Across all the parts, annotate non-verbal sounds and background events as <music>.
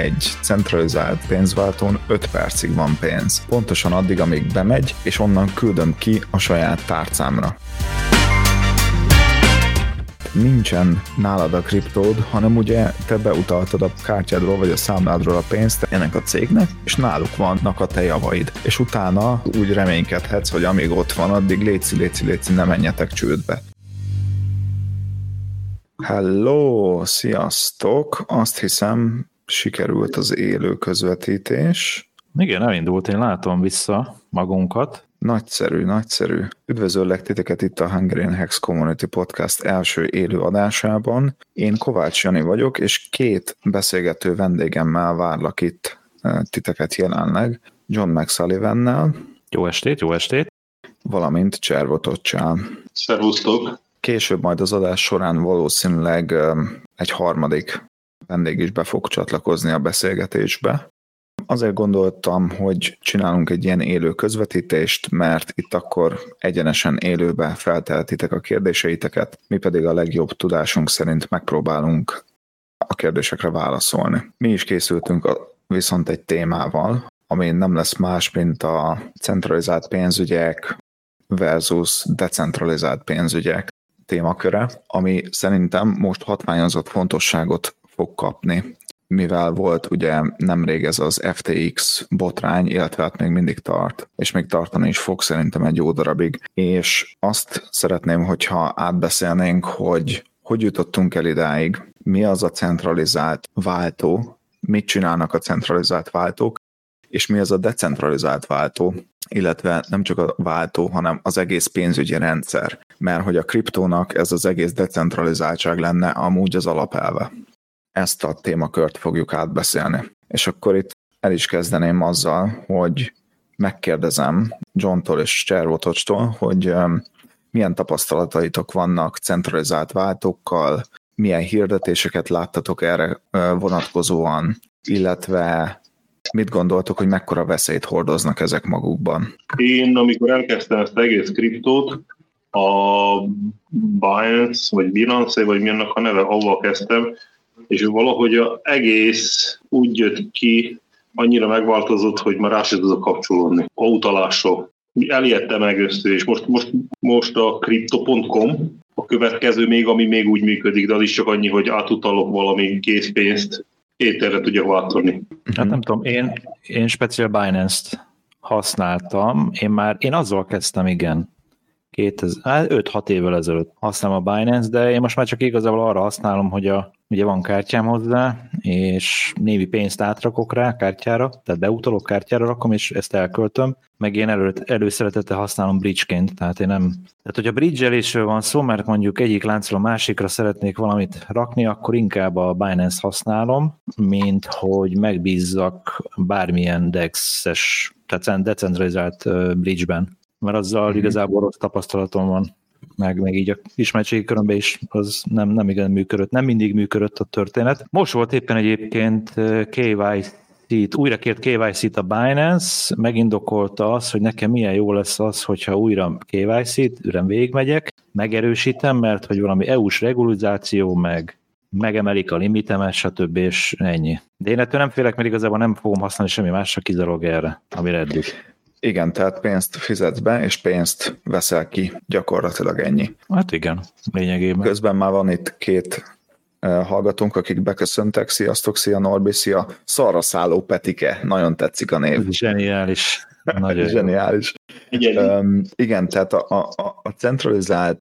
egy centralizált pénzváltón 5 percig van pénz. Pontosan addig, amíg bemegy, és onnan küldöm ki a saját tárcámra nincsen nálad a kriptód, hanem ugye te beutaltad a kártyádról vagy a számládról a pénzt ennek a cégnek, és náluk vannak a te javaid. És utána úgy reménykedhetsz, hogy amíg ott van, addig léci, léci, léci, ne menjetek csődbe. Hello, sziasztok! Azt hiszem, sikerült az élő közvetítés. Igen, elindult, én látom vissza magunkat. Nagyszerű, nagyszerű. Üdvözöllek titeket itt a Hungarian Hex Community Podcast első élő adásában. Én Kovács Jani vagyok, és két beszélgető vendégemmel várlak itt eh, titeket jelenleg. John McSullivan-nel. Jó estét, jó estét. Valamint Cservotocsál. Szervusztok. Később majd az adás során valószínűleg eh, egy harmadik vendég is be fog csatlakozni a beszélgetésbe. Azért gondoltam, hogy csinálunk egy ilyen élő közvetítést, mert itt akkor egyenesen élőbe felteltitek a kérdéseiteket, mi pedig a legjobb tudásunk szerint megpróbálunk a kérdésekre válaszolni. Mi is készültünk viszont egy témával, ami nem lesz más, mint a centralizált pénzügyek versus decentralizált pénzügyek témaköre, ami szerintem most hatványozott fontosságot fog kapni mivel volt ugye nemrég ez az FTX botrány, illetve hát még mindig tart, és még tartani is fog szerintem egy jó darabig, és azt szeretném, hogyha átbeszélnénk, hogy hogy jutottunk el idáig, mi az a centralizált váltó, mit csinálnak a centralizált váltók, és mi az a decentralizált váltó, illetve nem csak a váltó, hanem az egész pénzügyi rendszer, mert hogy a kriptónak ez az egész decentralizáltság lenne amúgy az alapelve ezt a témakört fogjuk átbeszélni. És akkor itt el is kezdeném azzal, hogy megkérdezem John-tól és Cservotocstól, hogy milyen tapasztalataitok vannak centralizált váltókkal, milyen hirdetéseket láttatok erre vonatkozóan, illetve mit gondoltok, hogy mekkora veszélyt hordoznak ezek magukban? Én, amikor elkezdtem ezt egész kriptót, a Binance, vagy Binance, vagy mi a neve, avval kezdtem, és valahogy az egész úgy jött ki, annyira megváltozott, hogy már rá sem tudok kapcsolódni. A utalások. Elijedtem egésztől, és most, most, most a crypto.com a következő még, ami még úgy működik, de az is csak annyi, hogy átutalok valami készpénzt, ételre tudjak váltani. Hát nem tudom, én, én speciál Binance-t használtam, én már, én azzal kezdtem, igen, 5-6 hát évvel ezelőtt használom a Binance, de én most már csak igazából arra használom, hogy a, ugye van kártyám hozzá, és névi pénzt átrakok rá kártyára, tehát beutalok kártyára rakom, és ezt elköltöm, meg én elő, előszeretette használom bridgeként, tehát én nem... Tehát, hogy a bridgelésről van szó, mert mondjuk egyik láncról a másikra szeretnék valamit rakni, akkor inkább a Binance használom, mint hogy megbízzak bármilyen DEX-es, tehát decentralizált bridge-ben. Mert azzal mm-hmm. igazából rossz tapasztalatom van, meg, meg így a ismertségi körömben is az nem, nem igen működött, nem mindig működött a történet. Most volt éppen egyébként KYC t újra kért KYC-t a Binance, megindokolta az, hogy nekem milyen jó lesz az, hogyha újra KYC-t, ürem végigmegyek, megerősítem, mert hogy valami EU-s regularizáció, meg megemelik a limitemet, stb. és ennyi. De én ettől nem félek, mert igazából nem fogom használni semmi másra kizárólag erre, amire eddig. Igen, tehát pénzt fizetsz be, és pénzt veszel ki, gyakorlatilag ennyi. Hát igen, lényegében. Közben már van itt két uh, hallgatónk, akik beköszöntek. Sziasztok, szia Norbi, szia Szarra szálló Petike, nagyon tetszik a név. Zseniális. Nagyon Zseniális. Igen. Um, igen, tehát a, a, a centralizált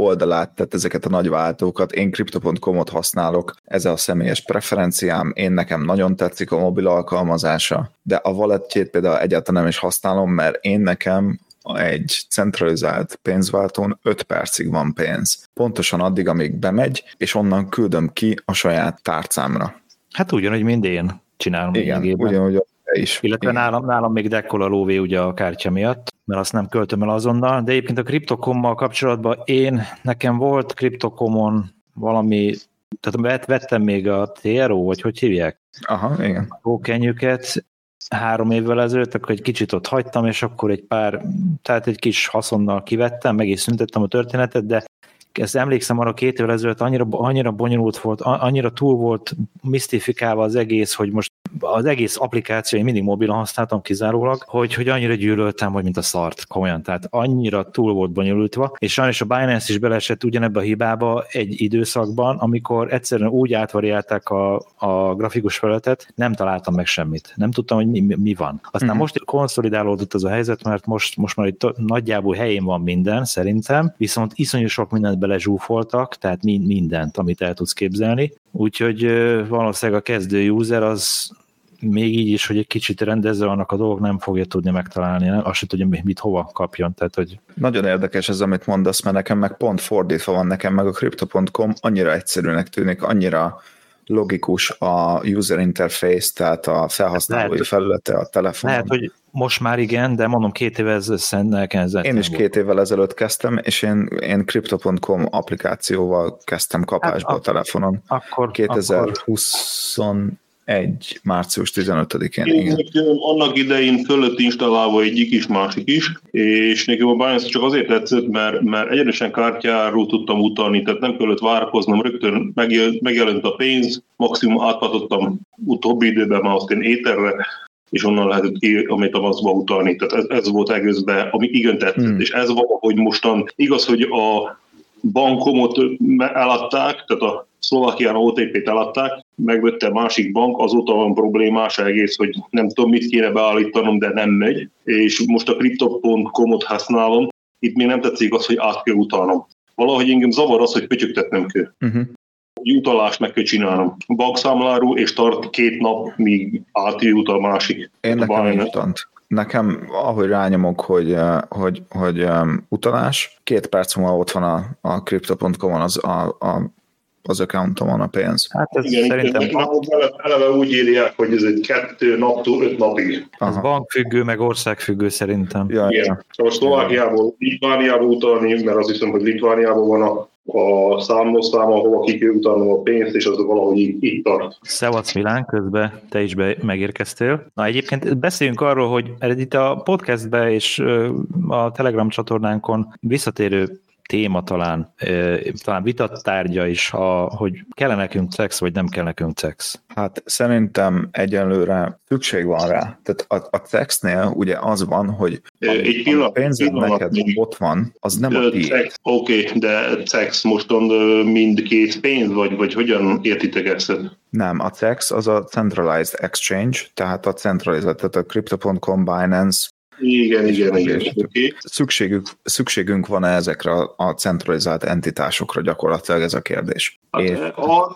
oldalát, tehát ezeket a nagy váltókat. Én Crypto.com-ot használok, ez a személyes preferenciám, én nekem nagyon tetszik a mobil alkalmazása, de a walletjét például egyáltalán nem is használom, mert én nekem egy centralizált pénzváltón 5 percig van pénz. Pontosan addig, amíg bemegy, és onnan küldöm ki a saját tárcámra. Hát ugyanúgy, mint én csinálom. Igen, ugyanúgy is. Illetve Igen. nálam, nálam még dekkol a lóvé ugye a kártya miatt, mert azt nem költöm el azonnal, de egyébként a kriptokommal kapcsolatban én, nekem volt kriptokomon valami, tehát vettem még a TRO, vagy hogy hívják? Aha, igen. Tokenjüket három évvel ezelőtt, akkor egy kicsit ott hagytam, és akkor egy pár, tehát egy kis haszonnal kivettem, meg is szüntettem a történetet, de ezt emlékszem arra két évvel ezelőtt, annyira, annyira bonyolult volt, annyira túl volt misztifikálva az egész, hogy most az egész applikáció, én mindig mobilon használtam kizárólag, hogy, hogy annyira gyűlöltem, hogy mint a szart, komolyan. Tehát annyira túl volt bonyolultva, és sajnos a Binance is beleesett ugyanebbe a hibába egy időszakban, amikor egyszerűen úgy átvariálták a, a grafikus felületet, nem találtam meg semmit. Nem tudtam, hogy mi, mi van. Aztán uh-huh. most konszolidálódott az a helyzet, mert most, most már itt nagyjából helyén van minden, szerintem, viszont iszonyú sok mindent belezsúfoltak, tehát mindent, amit el tudsz képzelni. Úgyhogy valószínűleg a kezdő user az még így is, hogy egy kicsit rendezve vannak a dolgok, nem fogja tudni megtalálni, nem? azt sem tudja, mit hova kapjon. Tehát, hogy... Nagyon érdekes ez, amit mondasz, mert nekem meg pont fordítva van, nekem meg a Crypto.com annyira egyszerűnek tűnik, annyira logikus a user interface, tehát a felhasználói lehet, felülete a telefon. Lehet, hogy most már igen, de mondom, két évvel ezelőtt Én is két évvel ezelőtt kezdtem, és én, én Crypto.com applikációval kezdtem kapásba hát, a telefonon. Akkor, 2020 akkor egy március 15-én. Én annak idején fölött installálva egyik is, másik is, és nekem a Binance csak azért tetszett, mert, mert egyenesen kártyáról tudtam utalni, tehát nem kellett várakoznom, rögtön megjelent a pénz, maximum áthatottam utóbbi időben már azt én éterre, és onnan lehetett ki a Metamaskba utalni. Tehát ez, ez volt egészben, ami igen tetszett. Hmm. És ez valahogy mostan, igaz, hogy a bankomot eladták, tehát a Szlovákián OTP-t eladták, megvette a másik bank, azóta van problémás egész, hogy nem tudom, mit kéne beállítanom, de nem megy, és most a crypto.com-ot használom, itt még nem tetszik az, hogy át kell utalnom. Valahogy engem zavar az, hogy pötyögtetnem kell. Uh-huh. utalást meg kell csinálnom. Bankszámláról, és tart két nap, míg átjut a másik. Én nekem. Nekem, ahogy rányomok, hogy, eh, hogy, hogy um, utalás, két perc múlva ott van a, a crypto.com-on az a, a az accountomon a pénz. Hát ez Igen, szerintem... Eleve, eleve úgy írják, hogy ez egy kettő naptól öt napig. Ez bankfüggő, meg országfüggő szerintem. Ja, Igen. Ja. Most Szlovákiából, Litvániából utalni, mert azt hiszem, hogy Litvániában van a a számlószáma, ahova ki kell utalnom a pénzt, és az valahogy itt tart. Szevasz Milán, közben te is be, megérkeztél. Na egyébként beszéljünk arról, hogy itt a podcastbe és a Telegram csatornánkon visszatérő téma talán, talán vitattárgya is, ha, hogy kell nekünk szex, vagy nem kell nekünk szex. Hát szerintem egyelőre szükség van rá. Tehát a, a szexnél ugye az van, hogy egy pillanat, a pénzed pillanat, neked ott van, az nem a tiéd. Oké, okay, de szex mostan mind két pénz, vagy, vagy hogyan értitek ezt? Nem, a CEX az a Centralized Exchange, tehát a centralizált, tehát a Crypto.com, Binance, igen, igen, igen. Okay. Szükségünk, szükségünk van -e ezekre a centralizált entitásokra gyakorlatilag ez a kérdés? Hát, é.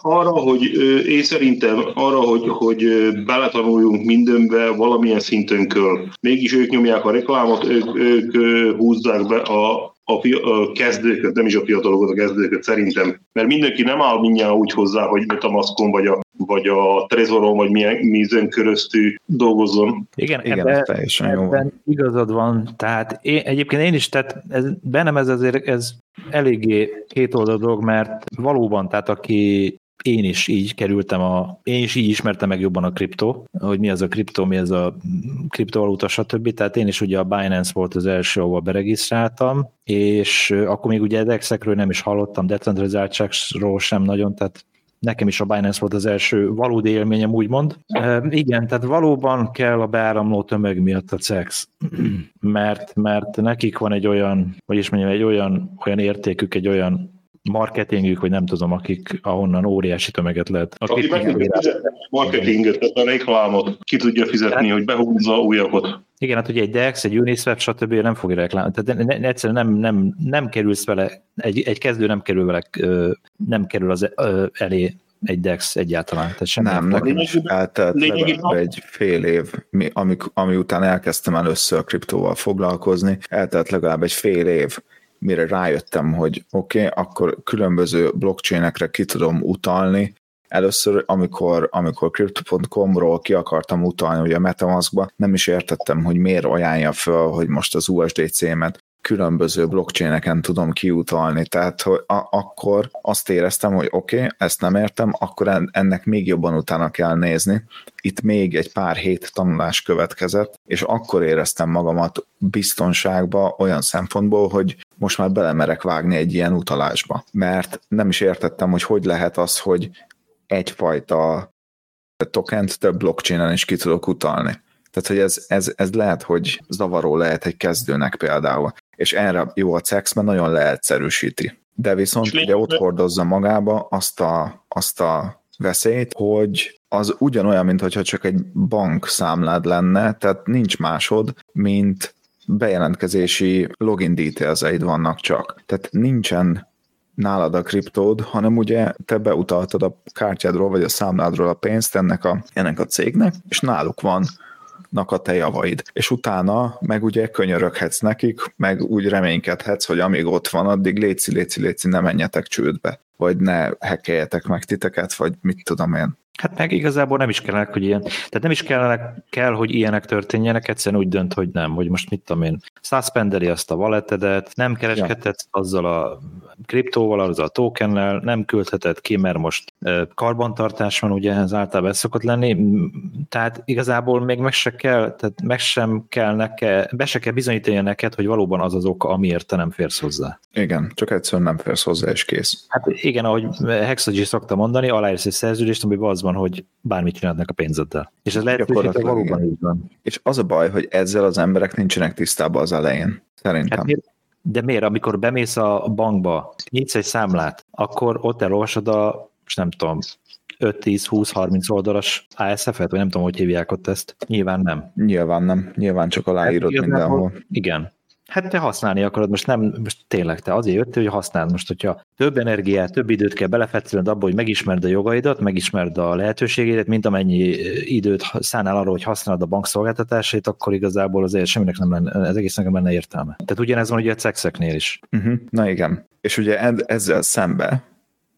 arra, hogy én szerintem arra, hogy, hogy beletanuljunk mindenbe valamilyen szinten kell. Mégis ők nyomják a reklámot, ők, ők húzzák be a, a, fi, a kezdőket, nem is a fiatalokat, a kezdőket szerintem. Mert mindenki nem áll mindjárt úgy hozzá, hogy a maszkon vagy a, vagy a Trezoron, vagy milyen mízen köröztű dolgozzon. Igen, Igen ebben, teljesen ebben jó van. igazad van. Tehát én, egyébként én is, tehát ez, bennem ez azért ez eléggé két oldal dolog, mert valóban, tehát aki én is így kerültem a, én is így ismertem meg jobban a kriptó, hogy mi az a kriptó, mi az a kriptovaluta, stb. Tehát én is ugye a Binance volt az első, ahol beregisztráltam, és akkor még ugye edexekről nem is hallottam, decentralizáltságról sem nagyon, tehát nekem is a Binance volt az első valódi élményem, úgymond. E, igen, tehát valóban kell a beáramló tömeg miatt a CEX, <clears throat> mert, mert nekik van egy olyan, vagy is mondjam, egy olyan, olyan értékük, egy olyan marketingük, vagy nem tudom, akik ahonnan óriási tömeget lehet. Aki marketinget, tehát a reklámot, ki tudja fizetni, hát, hogy behúzza újakat. Igen, hát ugye egy Dex, egy Uniswap, stb. nem fogja reklám. Tehát egyszerűen nem, nem, nem kerülsz vele, egy, egy kezdő nem kerül vele, nem kerül az elé egy DEX egyáltalán. Tehát sem nem, nekem is eltelt egy fél év, ami, ami után elkezdtem először kriptóval foglalkozni, eltelt legalább egy fél év, mire rájöttem, hogy oké, okay, akkor különböző blockchainekre ki tudom utalni, Először, amikor, amikor Crypto.com-ról ki akartam utalni ugye a Metamaskba, nem is értettem, hogy miért ajánlja föl, hogy most az USDC-met különböző blockchaineken tudom kiutalni, tehát hogy a- akkor azt éreztem, hogy oké, okay, ezt nem értem, akkor ennek még jobban utána kell nézni. Itt még egy pár hét tanulás következett, és akkor éreztem magamat biztonságba olyan szempontból, hogy most már belemerek vágni egy ilyen utalásba, mert nem is értettem, hogy hogy lehet az, hogy egyfajta tokent több blockchainen is ki tudok utalni. Tehát, hogy ez, ez, ez lehet, hogy zavaró lehet egy kezdőnek például. És erre jó a CEX, mert nagyon leegyszerűsíti. De viszont ugye ott hordozza magába azt a, azt a veszélyt, hogy az ugyanolyan, mintha csak egy bank számlád lenne, tehát nincs másod, mint bejelentkezési login details vannak csak. Tehát nincsen nálad a kriptód, hanem ugye te beutaltad a kártyádról vagy a számládról a pénzt ennek a, ennek a cégnek, és náluk van a te javaid. És utána meg ugye könyöröghetsz nekik, meg úgy reménykedhetsz, hogy amíg ott van, addig léci, léci, léci, ne menjetek csődbe, vagy ne hekeljetek meg titeket, vagy mit tudom én. Hát meg igazából nem is kellene, hogy ilyen, tehát nem is kellene, kell, hogy ilyenek történjenek, egyszerűen úgy dönt, hogy nem, hogy most mit tudom én, suspendeli azt a walletedet, nem kereskedhetsz ja. azzal a kriptóval, azzal a tokennel, nem küldheted ki, mert most karbantartás van, ugye ez általában ez szokott lenni, tehát igazából még meg se kell, tehát meg sem kell neke, be se kell bizonyítani neked, hogy valóban az az oka, amiért te nem férsz hozzá. Igen, csak egyszerűen nem férsz hozzá, és kész. Hát igen, ahogy Hexagy szokta mondani, aláírsz egy szerződést, amiben az van, hogy bármit csinálnak a pénzeddel. És ez lehet, hogy valóban így van. És az a baj, hogy ezzel az emberek nincsenek tisztában az elején. Szerintem. Hát de miért, amikor bemész a bankba, nyitsz egy számlát, akkor ott elolvasod a, most nem tudom, 5-10-20-30 oldalas ASF-et, vagy nem tudom, hogy hívják ott ezt. Nyilván nem. Nyilván nem. Nyilván csak aláírod hát, mindenhol. Igen. Hát te használni akarod, most nem, most tényleg te azért jöttél, hogy használd. Most, hogyha több energiát, több időt kell belefetszülned abba, hogy megismerd a jogaidat, megismerd a lehetőségeidet, mint amennyi időt szállnál arra, hogy használod a bankszolgáltatásait, akkor igazából azért semminek nem lenne, ez egésznek nem lenne értelme. Tehát ugyanez van ugye a cexeknél is. Uh-huh. Na igen. És ugye ezzel szembe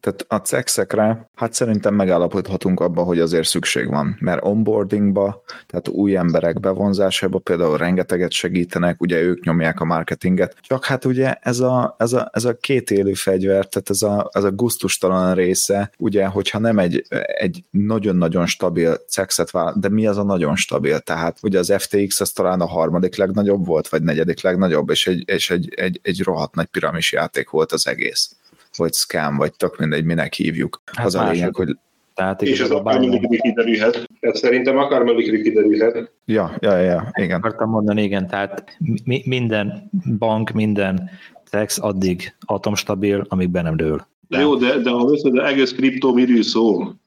tehát a cexekre, hát szerintem megállapodhatunk abba, hogy azért szükség van, mert onboardingba, tehát új emberek bevonzásába például rengeteget segítenek, ugye ők nyomják a marketinget, csak hát ugye ez a, ez a, ez a két élő fegyver, tehát ez a, ez a guztustalan része, ugye, hogyha nem egy, egy nagyon-nagyon stabil cexet vállal, de mi az a nagyon stabil? Tehát ugye az FTX az talán a harmadik legnagyobb volt, vagy negyedik legnagyobb, és egy, és egy, egy, egy rohadt nagy piramis játék volt az egész vagy scam, vagy tök mindegy, minek hívjuk. Hát az a lényeg, hogy tehát és ez akármelyikre kiderülhet. Ez szerintem akármelyikre kiderülhet. Ja, ja, ja, igen. Akartam mondani, igen, tehát mi, minden bank, minden tex addig atomstabil, amíg be nem dől. De jó, de, de ha veszed, egész kriptó miről szól?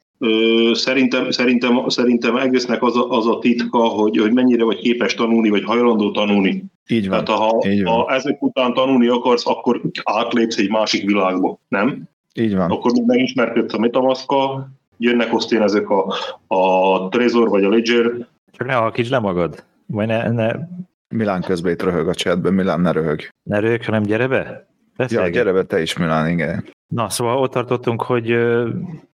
Szerintem, szerintem, szerintem egésznek az a, az a titka, hogy, hogy mennyire vagy képes tanulni, vagy hajlandó tanulni. Így van. Tehát ha, így van. ha ezek után tanulni akarsz, akkor átlépsz egy másik világba, nem? Így van. Akkor még megismerkedsz a Metamaska, jönnek osztén ezek a, a Trezor vagy a Ledger. Csak ne halkíts le magad, vagy ne, ne... Milán közben itt röhög a chatben, Milán ne röhög. Ne röhög, hanem gyere be. Ja, gyere be te is, Milán, igen. Na, szóval ott tartottunk, hogy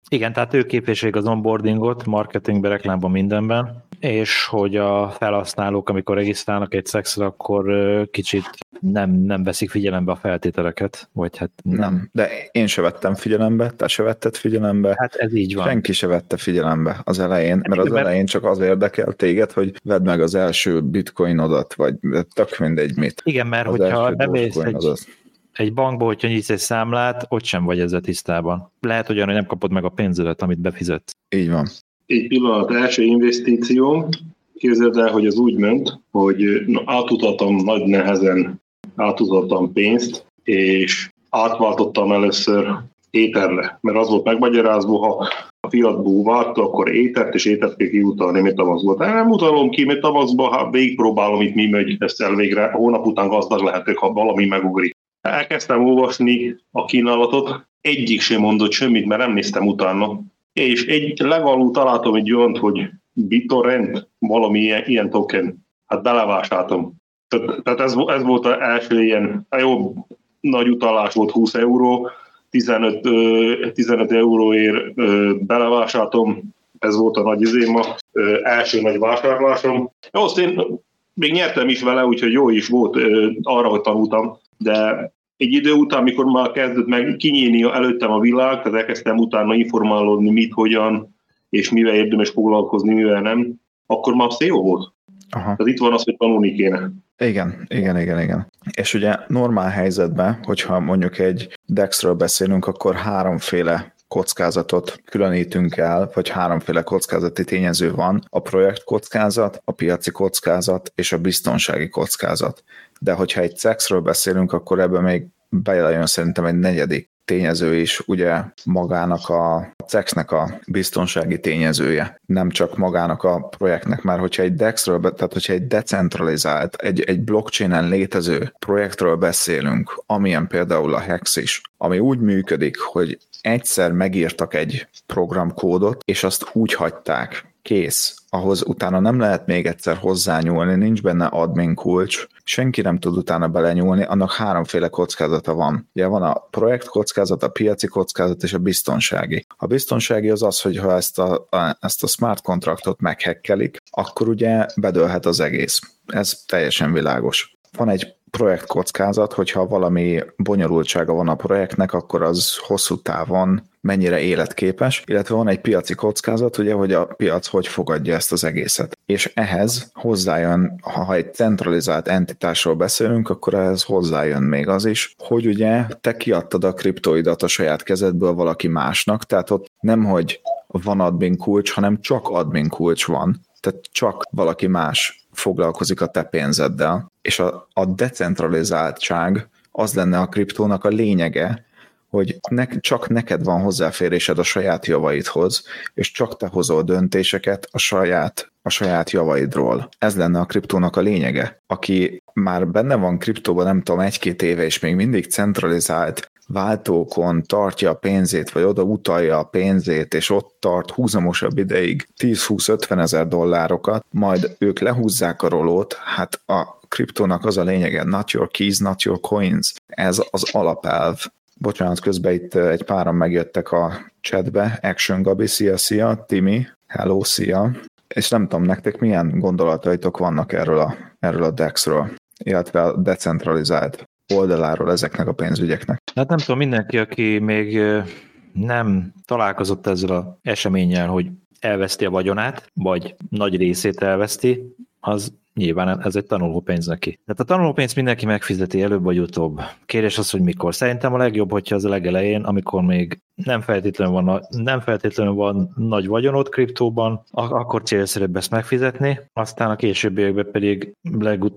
igen, tehát ők képesek az onboardingot, marketingben, reklámban, mindenben, és hogy a felhasználók, amikor regisztrálnak egy szexre, akkor kicsit nem, nem veszik figyelembe a feltételeket, vagy hát nem. nem. De én se vettem figyelembe, te se vetted figyelembe. Hát ez így van. Senki se vette figyelembe az elején, mert az elején csak az érdekel téged, hogy vedd meg az első bitcoinodat, vagy tök mindegy mit. Igen, mert az hogyha nem egy, egy bankból, hogyha nyitsz egy számlát, ott sem vagy ezzel tisztában. Lehet hogy nem kapod meg a pénzedet, amit befizetsz. Így van. Egy pillanat, első investíció, képzeld el, hogy az úgy ment, hogy átutaltam nagy nehezen, átutaltam pénzt, és átváltottam először éterle, mert az volt megmagyarázva, ha a fiatból várta, akkor étert, és étert kell kiutalni, mit tavasz volt. Nem utalom ki, mit tavaszba, hát végigpróbálom itt mi megy, ezt elvégre, hónap után gazdag lehetek, ha valami megugrik. Elkezdtem olvasni a kínálatot, egyik sem mondott semmit, mert nem néztem utána. És egy legalul találtam egy olyant, hogy BitTorrent, valami ilyen, ilyen token. Hát belevásároltam. Tehát, tehát ez, ez volt az első ilyen, jó, nagy utalás volt 20 euró, 15, 15 euróért belevásároltam, ez volt a nagy izém, első nagy vásárlásom. Jó, azt én még nyertem is vele, úgyhogy jó is volt arra, hogy tanultam de egy idő után, mikor már kezdett meg kinyílni előttem a világ, tehát elkezdtem utána informálódni, mit, hogyan, és mivel érdemes foglalkozni, mivel nem, akkor már jó volt. Aha. Tehát itt van az, hogy tanulni kéne. Igen, igen, igen, igen. És ugye normál helyzetben, hogyha mondjuk egy DEX-ről beszélünk, akkor háromféle kockázatot különítünk el, vagy háromféle kockázati tényező van, a projekt kockázat, a piaci kockázat és a biztonsági kockázat. De hogyha egy CEX-ről beszélünk, akkor ebben még bejön szerintem egy negyedik tényező is ugye magának a CEX-nek a biztonsági tényezője, nem csak magának a projektnek, már hogyha egy DEX-ről, tehát hogyha egy decentralizált, egy, egy blockchainen létező projektről beszélünk, amilyen például a Hex is, ami úgy működik, hogy egyszer megírtak egy programkódot, és azt úgy hagyták, kész. Ahhoz utána nem lehet még egyszer hozzányúlni, nincs benne admin kulcs, senki nem tud utána belenyúlni, annak háromféle kockázata van. Ugye van a projekt kockázat, a piaci kockázat és a biztonsági. A biztonsági az az, hogy ha ezt a, ezt a smart kontraktot meghekkelik, akkor ugye bedőlhet az egész. Ez teljesen világos. Van egy projekt kockázat, hogyha valami bonyolultsága van a projektnek, akkor az hosszú távon mennyire életképes, illetve van egy piaci kockázat, ugye, hogy a piac hogy fogadja ezt az egészet. És ehhez hozzájön, ha egy centralizált entitásról beszélünk, akkor ehhez hozzájön még az is, hogy ugye te kiadtad a kriptoidat a saját kezedből valaki másnak, tehát ott nem, hogy van admin kulcs, hanem csak admin kulcs van, tehát csak valaki más foglalkozik a te pénzeddel. És a, a decentralizáltság az lenne a kriptónak a lényege, hogy ne, csak neked van hozzáférésed a saját javaidhoz, és csak te hozol döntéseket a saját, a saját javaidról. Ez lenne a kriptónak a lényege. Aki már benne van kriptóban, nem tudom, egy-két éve, és még mindig centralizált váltókon tartja a pénzét, vagy oda utalja a pénzét, és ott tart húzamosabb ideig 10-20-50 ezer dollárokat, majd ők lehúzzák a rolót, hát a kriptónak az a lényege, not your keys, not your coins. Ez az alapelv. Bocsánat, közben itt egy páran megjöttek a chatbe. Action Gabi, szia, szia, Timi, hello, szia. És nem tudom, nektek milyen gondolataitok vannak erről a, erről a DEX-ről, illetve a decentralizált oldaláról ezeknek a pénzügyeknek. Hát nem tudom, mindenki, aki még nem találkozott ezzel a eseménnyel, hogy elveszti a vagyonát, vagy nagy részét elveszti, az nyilván ez egy tanulópénz neki. Tehát a tanulópénzt mindenki megfizeti előbb vagy utóbb. Kérdés az, hogy mikor. Szerintem a legjobb, hogyha az a legelején, amikor még nem feltétlenül van, nem feltétlenül van nagy vagyonod kriptóban, akkor célszerűbb ezt megfizetni, aztán a későbbiekben pedig legut,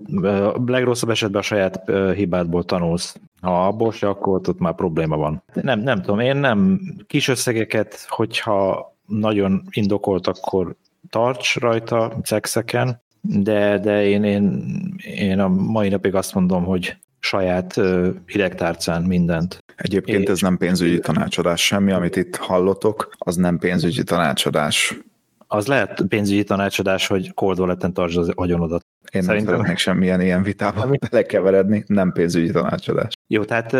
legrosszabb esetben a saját hibádból tanulsz. Ha abból se, akkor ott már probléma van. Nem, nem tudom, én nem kis összegeket, hogyha nagyon indokolt, akkor tarts rajta szexeken, de, de én, én, én a mai napig azt mondom, hogy saját hidegtárcán mindent. Egyébként és ez nem pénzügyi tanácsadás, semmi, amit itt hallotok, az nem pénzügyi tanácsadás. Az lehet pénzügyi tanácsadás, hogy cold wallet tartsd az agyonodat. Én Szerintem... nem szeretnék semmilyen ilyen vitába belekeveredni, nem pénzügyi tanácsadás. Jó, tehát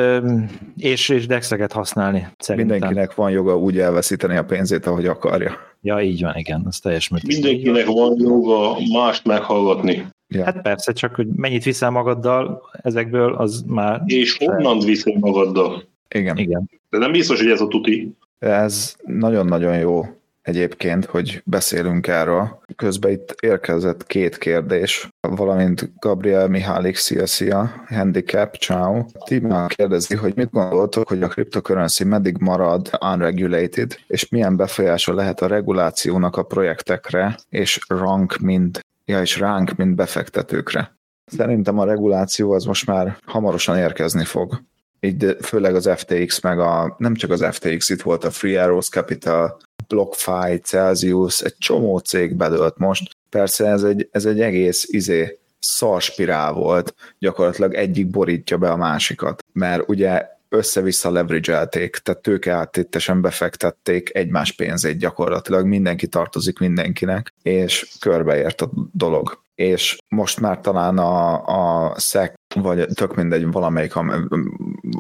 és, és dexeket használni szerintem. Mindenkinek van joga úgy elveszíteni a pénzét, ahogy akarja. Ja, így van, igen, az teljes mértékben. Mindenkinek van joga mást meghallgatni. Ja. Hát persze, csak hogy mennyit viszel magaddal ezekből, az már... És honnan viszel magaddal? Igen. Igen. De nem biztos, hogy ez a tuti. Ez nagyon-nagyon jó egyébként, hogy beszélünk erről. Közben itt érkezett két kérdés, valamint Gabriel Mihálik, szia, szia, Handicap, ciao. Tímán kérdezi, hogy mit gondoltok, hogy a cryptocurrency meddig marad unregulated, és milyen befolyása lehet a regulációnak a projektekre, és rank, mint, ja, és ránk, mint befektetőkre. Szerintem a reguláció az most már hamarosan érkezni fog így főleg az FTX, meg a, nem csak az FTX, itt volt a Free Arrows Capital, BlockFi, Celsius, egy csomó cég bedölt most. Persze ez egy, ez egy egész izé, szarspirál volt, gyakorlatilag egyik borítja be a másikat, mert ugye össze-vissza leverage-elték, tehát tőkeáttétesen befektették egymás pénzét gyakorlatilag, mindenki tartozik mindenkinek, és körbeért a dolog. És most már talán a, a SEC, vagy tök mindegy, valamelyik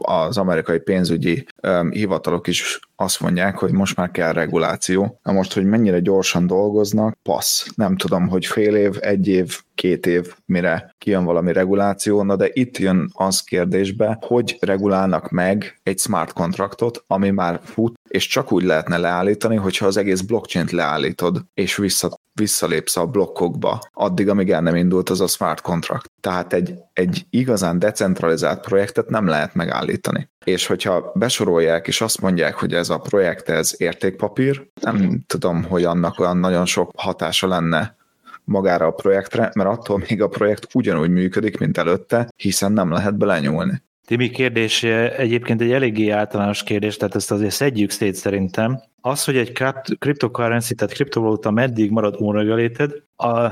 az amerikai pénzügyi hivatalok is azt mondják, hogy most már kell reguláció. Na most, hogy mennyire gyorsan dolgoznak, passz. Nem tudom, hogy fél év, egy év, két év, mire kijön valami reguláció, na de itt jön az kérdésbe, hogy regulálnak meg egy smart kontraktot, ami már fut, és csak úgy lehetne leállítani, hogyha az egész blockchain-t leállítod, és vissza, visszalépsz a blokkokba, addig, amíg el nem indult az a smart contract. Tehát egy, egy igazán decentralizált projektet nem lehet megállítani. És hogyha besorolják, és azt mondják, hogy ez a projekt, ez értékpapír, nem tudom, hogy annak olyan nagyon sok hatása lenne magára a projektre, mert attól még a projekt ugyanúgy működik, mint előtte, hiszen nem lehet belenyúlni. Timi kérdés egyébként egy eléggé általános kérdés, tehát ezt azért szedjük szét szerintem. Az, hogy egy cryptocurrency, tehát kriptovaluta meddig marad unregulated, a,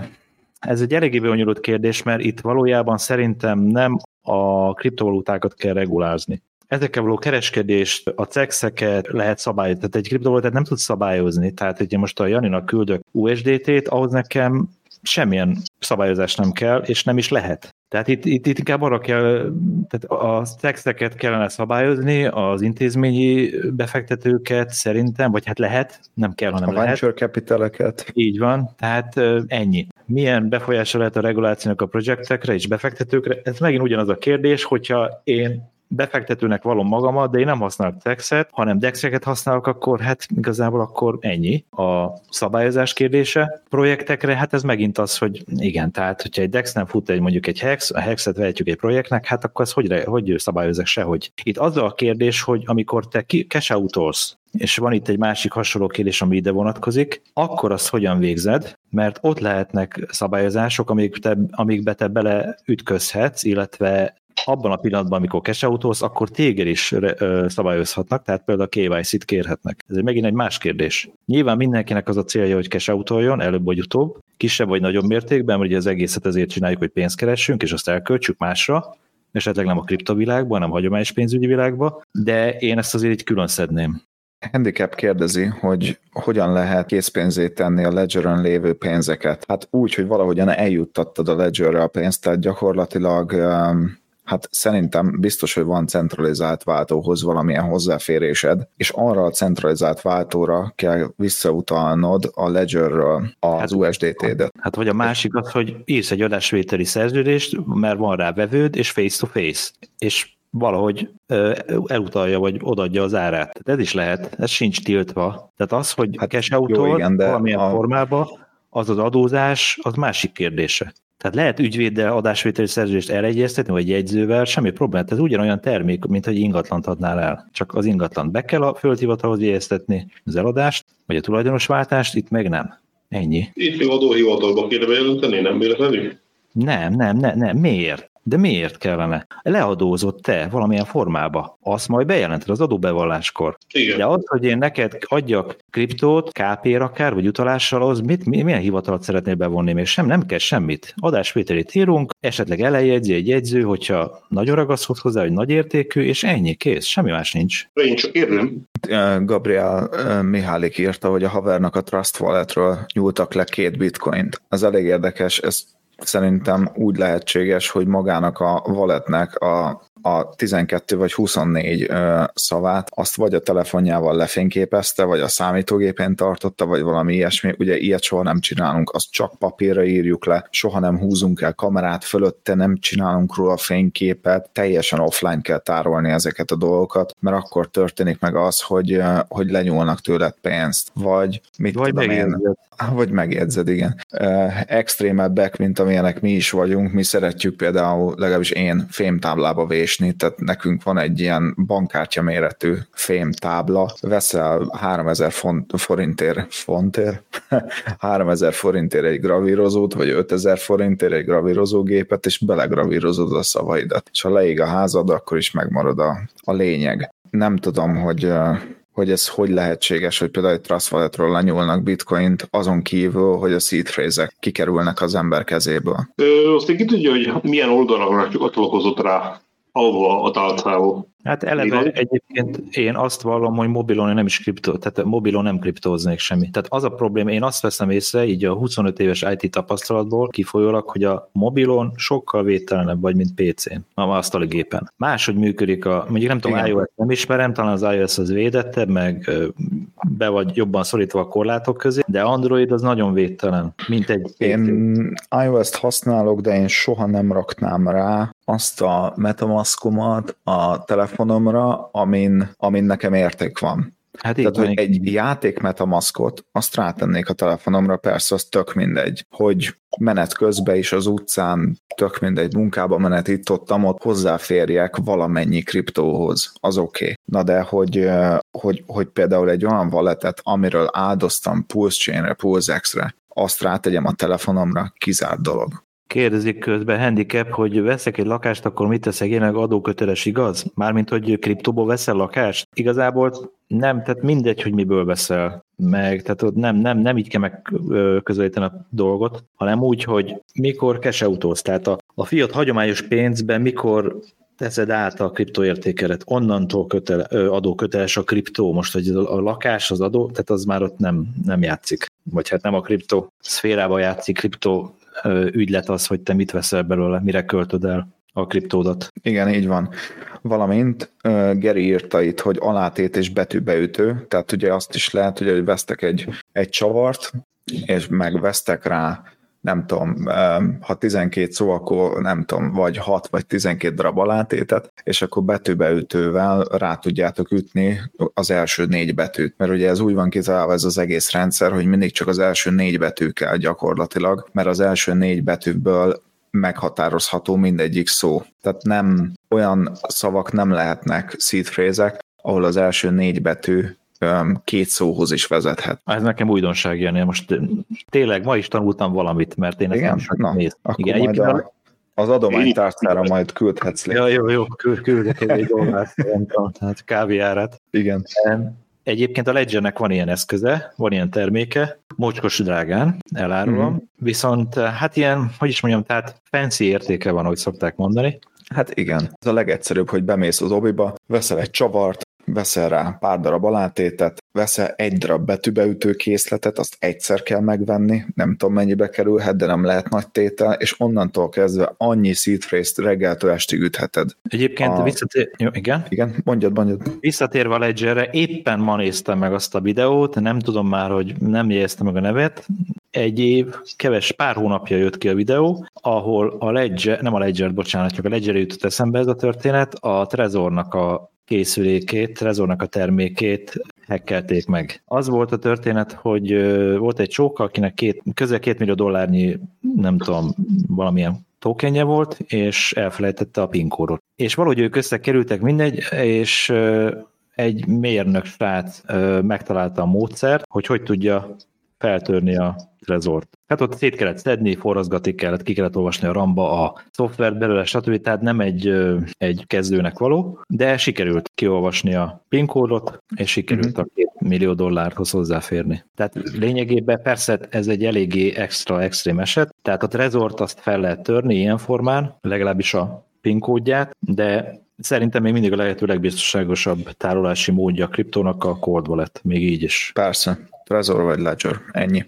ez egy eléggé bonyolult kérdés, mert itt valójában szerintem nem a kriptovalutákat kell regulázni. Ezekkel való kereskedést, a cexeket lehet szabályozni, tehát egy kriptovalutát nem tud szabályozni, tehát hogyha most a Janinak küldök USDT-t, ahhoz nekem semmilyen szabályozás nem kell, és nem is lehet. Tehát itt, itt, itt inkább arra kell, tehát a szexeket kellene szabályozni, az intézményi befektetőket szerintem, vagy hát lehet, nem kell, hanem a lehet. venture capitaleket. Így van, tehát ennyi. Milyen befolyása lehet a regulációnak a projektekre és befektetőkre? Ez megint ugyanaz a kérdés, hogyha én befektetőnek valom magamat, de én nem használok Dexet, hanem Dexeket használok, akkor hát igazából akkor ennyi a szabályozás kérdése. Projektekre, hát ez megint az, hogy igen, tehát hogyha egy Dex nem fut egy mondjuk egy Hex, a Hexet vehetjük egy projektnek, hát akkor ez hogy, hogy szabályozok sehogy. Itt az a kérdés, hogy amikor te out és van itt egy másik hasonló kérdés, ami ide vonatkozik, akkor azt hogyan végzed, mert ott lehetnek szabályozások, amik te, amikbe te beleütközhetsz, illetve abban a pillanatban, amikor cash akkor téged is szabályozhatnak, tehát például a KYC-t kérhetnek. Ez megint egy más kérdés. Nyilván mindenkinek az a célja, hogy cash előbb vagy utóbb, kisebb vagy nagyobb mértékben, mert ugye az egészet ezért csináljuk, hogy pénzt keressünk, és azt elköltsük másra, esetleg nem a kriptovilágban, hanem a hagyományos pénzügyi világban, de én ezt azért így külön szedném. Handicap kérdezi, hogy hogyan lehet készpénzét tenni a ledgeren lévő pénzeket. Hát úgy, hogy valahogyan eljuttattad a ledgerre a pénzt, tehát gyakorlatilag um, hát szerintem biztos, hogy van centralizált váltóhoz valamilyen hozzáférésed, és arra a centralizált váltóra kell visszautalnod a Ledgerről az hát, USDT-det. Hát vagy a másik az, hogy írsz egy adásvételi szerződést, mert van rá vevőd, és face-to-face, és valahogy elutalja, vagy odadja az árát. Tehát ez is lehet, ez sincs tiltva. Tehát az, hogy hát cash out valamilyen a... formában, az az adózás, az másik kérdése. Tehát lehet ügyvéddel adásvételi szerződést elegyeztetni, vagy jegyzővel, semmi probléma. Ez ugyanolyan termék, mint hogy ingatlant adnál el. Csak az ingatlant be kell a földhivatalhoz jegyeztetni, az eladást, vagy a tulajdonosváltást, itt meg nem. Ennyi. Itt még adóhivatalba kéne bejelenteni, nem véletlenül? Nem, nem, nem, nem. Miért? De miért kellene? Leadózott te valamilyen formába. Azt majd bejelented az adóbevalláskor. Igen. De az, hogy én neked adjak kriptót, KP-r akár, vagy utalással, az mit, milyen hivatalat szeretnél bevonni? Még sem, nem kell semmit. Adásvételét írunk, esetleg elejegyzi egy jegyző, hogyha nagyon ragaszkodsz hozzá, hogy nagy értékű, és ennyi, kész, semmi más nincs. Én csak értem. Gabriel Mihálik írta, hogy a havernak a Trust Walletről nyúltak le két bitcoint. Ez elég érdekes, ezt szerintem úgy lehetséges, hogy magának a walletnek a a 12 vagy 24 szavát, azt vagy a telefonjával lefényképezte, vagy a számítógépén tartotta, vagy valami ilyesmi. Ugye ilyet soha nem csinálunk, azt csak papírra írjuk le, soha nem húzunk el kamerát fölötte, nem csinálunk róla fényképet, teljesen offline kell tárolni ezeket a dolgokat, mert akkor történik meg az, hogy, hogy lenyúlnak tőled pénzt, vagy mit vagy tudom én, vagy megjegyzed, igen. Extrémebbek, mint amilyenek mi is vagyunk, mi szeretjük például, legalábbis én fémtáblába vés keresni, tehát nekünk van egy ilyen bankkártya méretű fémtábla, veszel 3000 font, forintért, fontért, <laughs> 3000 forintért egy gravírozót, vagy 5000 forintért egy gravírozógépet, és belegravírozod a szavaidat. És ha leég a házad, akkor is megmarad a, a lényeg. Nem tudom, hogy hogy ez hogy lehetséges, hogy például egy Trust Walletról lenyúlnak bitcoint, azon kívül, hogy a seed kikerülnek az ember kezéből. Ö, azt ki tudja, hogy milyen oldalra csatlakozott rá ahova a tálcával. Hát eleve Mivel? egyébként én azt vallom, hogy mobilon nem is kriptó, tehát mobilon nem kriptóznék semmi. Tehát az a probléma, én azt veszem észre, így a 25 éves IT tapasztalatból kifolyólag, hogy a mobilon sokkal védtelenebb vagy, mint PC-n, a asztali gépen. Máshogy működik a, mondjuk nem tudom, Igen. iOS nem ismerem, talán az iOS az védettebb, meg be vagy jobban szorítva a korlátok közé, de Android az nagyon védtelen, mint egy PC. Én iOS-t használok, de én soha nem raknám rá azt a metamaskomat a telefonomra, amin, amin nekem érték van. Hát Tehát, így hogy egy játék metamaskot, azt rátennék a telefonomra, persze, az tök mindegy, hogy menet közben is az utcán, tök mindegy, munkába menet itt ott, ott hozzáférjek valamennyi kriptóhoz, az oké. Okay. Na de, hogy, hogy, hogy például egy olyan walletet, amiről áldoztam Pulse Chainre, Pulse X-re, azt rátegyem a telefonomra, kizárt dolog. Kérdezik közben handicap, hogy veszek egy lakást, akkor mit teszek jelenleg adóköteles, igaz? Mármint, hogy kriptóból veszel lakást? Igazából nem, tehát mindegy, hogy miből veszel meg, tehát nem, nem, nem így kell megközelíteni a dolgot, hanem úgy, hogy mikor cash tehát a, a fiat hagyományos pénzben mikor teszed át a kriptoértékelet, onnantól kötele, adóköteles a kriptó, most hogy a lakás, az adó, tehát az már ott nem, nem játszik. Vagy hát nem a kriptó szférába játszik, kriptó ügylet az, hogy te mit veszel belőle, mire költöd el a kriptódat. Igen, így van. Valamint uh, Geri írta itt, hogy alátét és betűbeütő, tehát ugye azt is lehet, hogy vesztek egy, egy csavart, és megvesztek rá nem tudom, ha 12 szó, akkor nem tudom, vagy 6 vagy 12 darab alátétet, és akkor betűbeütővel rá tudjátok ütni az első négy betűt. Mert ugye ez úgy van kitalálva ez az egész rendszer, hogy mindig csak az első négy betű kell gyakorlatilag, mert az első négy betűből meghatározható mindegyik szó. Tehát nem olyan szavak nem lehetnek seed ahol az első négy betű két szóhoz is vezethet. Ez nekem újdonság Jani, most tényleg ma is tanultam valamit, mert én ezt Igen? nem Na, néztem. Akkor Igen, majd a, az adománytárcára majd küldhetsz Ja, lé. jó, jó, küld, küldök egy tudom, tehát kávéjárat. Igen. Egyébként a Ledgernek van ilyen eszköze, van ilyen terméke, mocskos drágán, elárulom, Mhm. viszont hát ilyen, hogy is mondjam, tehát fancy értéke van, ahogy szokták mondani. Hát igen. Ez a legegyszerűbb, hogy bemész az obiba, veszel egy csavart, veszel rá pár darab alátétet, veszel egy darab betűbeütő készletet, azt egyszer kell megvenni, nem tudom mennyibe kerülhet, de nem lehet nagy tétel, és onnantól kezdve annyi seed phrase-t reggeltől estig ütheted. Egyébként A- visszatér, jó, igen, Igen, mondjad, mondjad. visszatérve a Ledgerre, éppen ma néztem meg azt a videót, nem tudom már, hogy nem jegyeztem meg a nevet, egy év, keves pár hónapja jött ki a videó, ahol a Ledger, nem a Ledger, bocsánat, csak a Ledger jutott eszembe ez a történet, a Trezornak a készülékét, Trezornak a termékét hackelték meg. Az volt a történet, hogy volt egy csóka, akinek két, közel két millió dollárnyi, nem tudom, valamilyen tokenje volt, és elfelejtette a PIN kódot. És valahogy ők összekerültek mindegy, és egy mérnök srác megtalálta a módszert, hogy hogy tudja feltörni a trezort. Hát ott szét kellett szedni, forrazgatni kellett, ki kellett olvasni a ramba a szoftvert belőle, stb. Tehát nem egy, egy kezdőnek való, de sikerült kiolvasni a PIN kódot, és sikerült a két millió dollárhoz hozzáférni. Tehát lényegében persze ez egy eléggé extra extrém eset, tehát a trezort azt fel lehet törni ilyen formán, legalábbis a PIN kódját, de szerintem még mindig a lehető legbiztonságosabb tárolási módja a kriptónak a cold wallet, még így is. Persze. Trezor vagy Ledger, ennyi.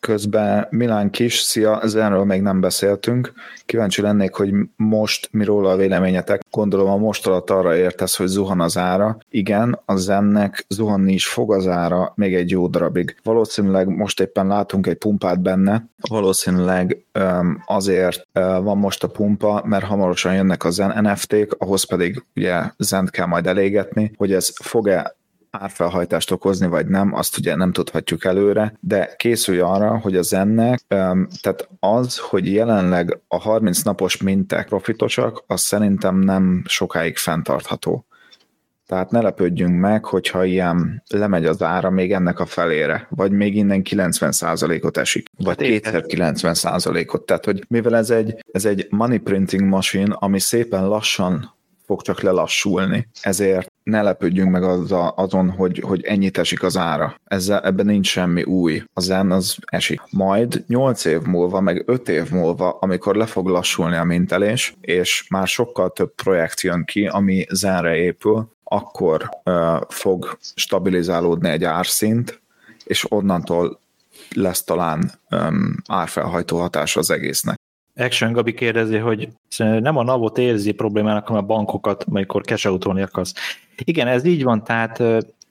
Közben Milán Kis, szia, zenről még nem beszéltünk. Kíváncsi lennék, hogy most mi róla a véleményetek. Gondolom a most alatt arra értesz, hogy zuhan az ára. Igen, a zennek zuhanni is fog az ára még egy jó darabig. Valószínűleg most éppen látunk egy pumpát benne, valószínűleg azért ö, van most a pumpa, mert hamarosan jönnek a zen NFT-k, ahhoz pedig ugye zent kell majd elégetni, hogy ez fog-e árfelhajtást okozni, vagy nem, azt ugye nem tudhatjuk előre, de készülj arra, hogy az ennek, tehát az, hogy jelenleg a 30 napos minták profitosak, az szerintem nem sokáig fenntartható. Tehát ne lepődjünk meg, hogyha ilyen lemegy az ára még ennek a felére, vagy még innen 90%-ot esik, vagy Hát kétszer 90%-ot. Tehát, hogy mivel ez egy, ez egy money printing machine, ami szépen lassan fog csak lelassulni. Ezért ne lepődjünk meg az a, azon, hogy, hogy ennyit esik az ára. Ezzel, ebben nincs semmi új. A zen az esik. Majd 8 év múlva, meg 5 év múlva, amikor le fog lassulni a mintelés, és már sokkal több projekt jön ki, ami zenre épül, akkor uh, fog stabilizálódni egy árszint, és onnantól lesz talán um, árfelhajtó hatás az egésznek. Action Gabi kérdezi, hogy nem a NAV-ot érzi problémának, hanem a bankokat, amikor cash akarsz. Igen, ez így van, tehát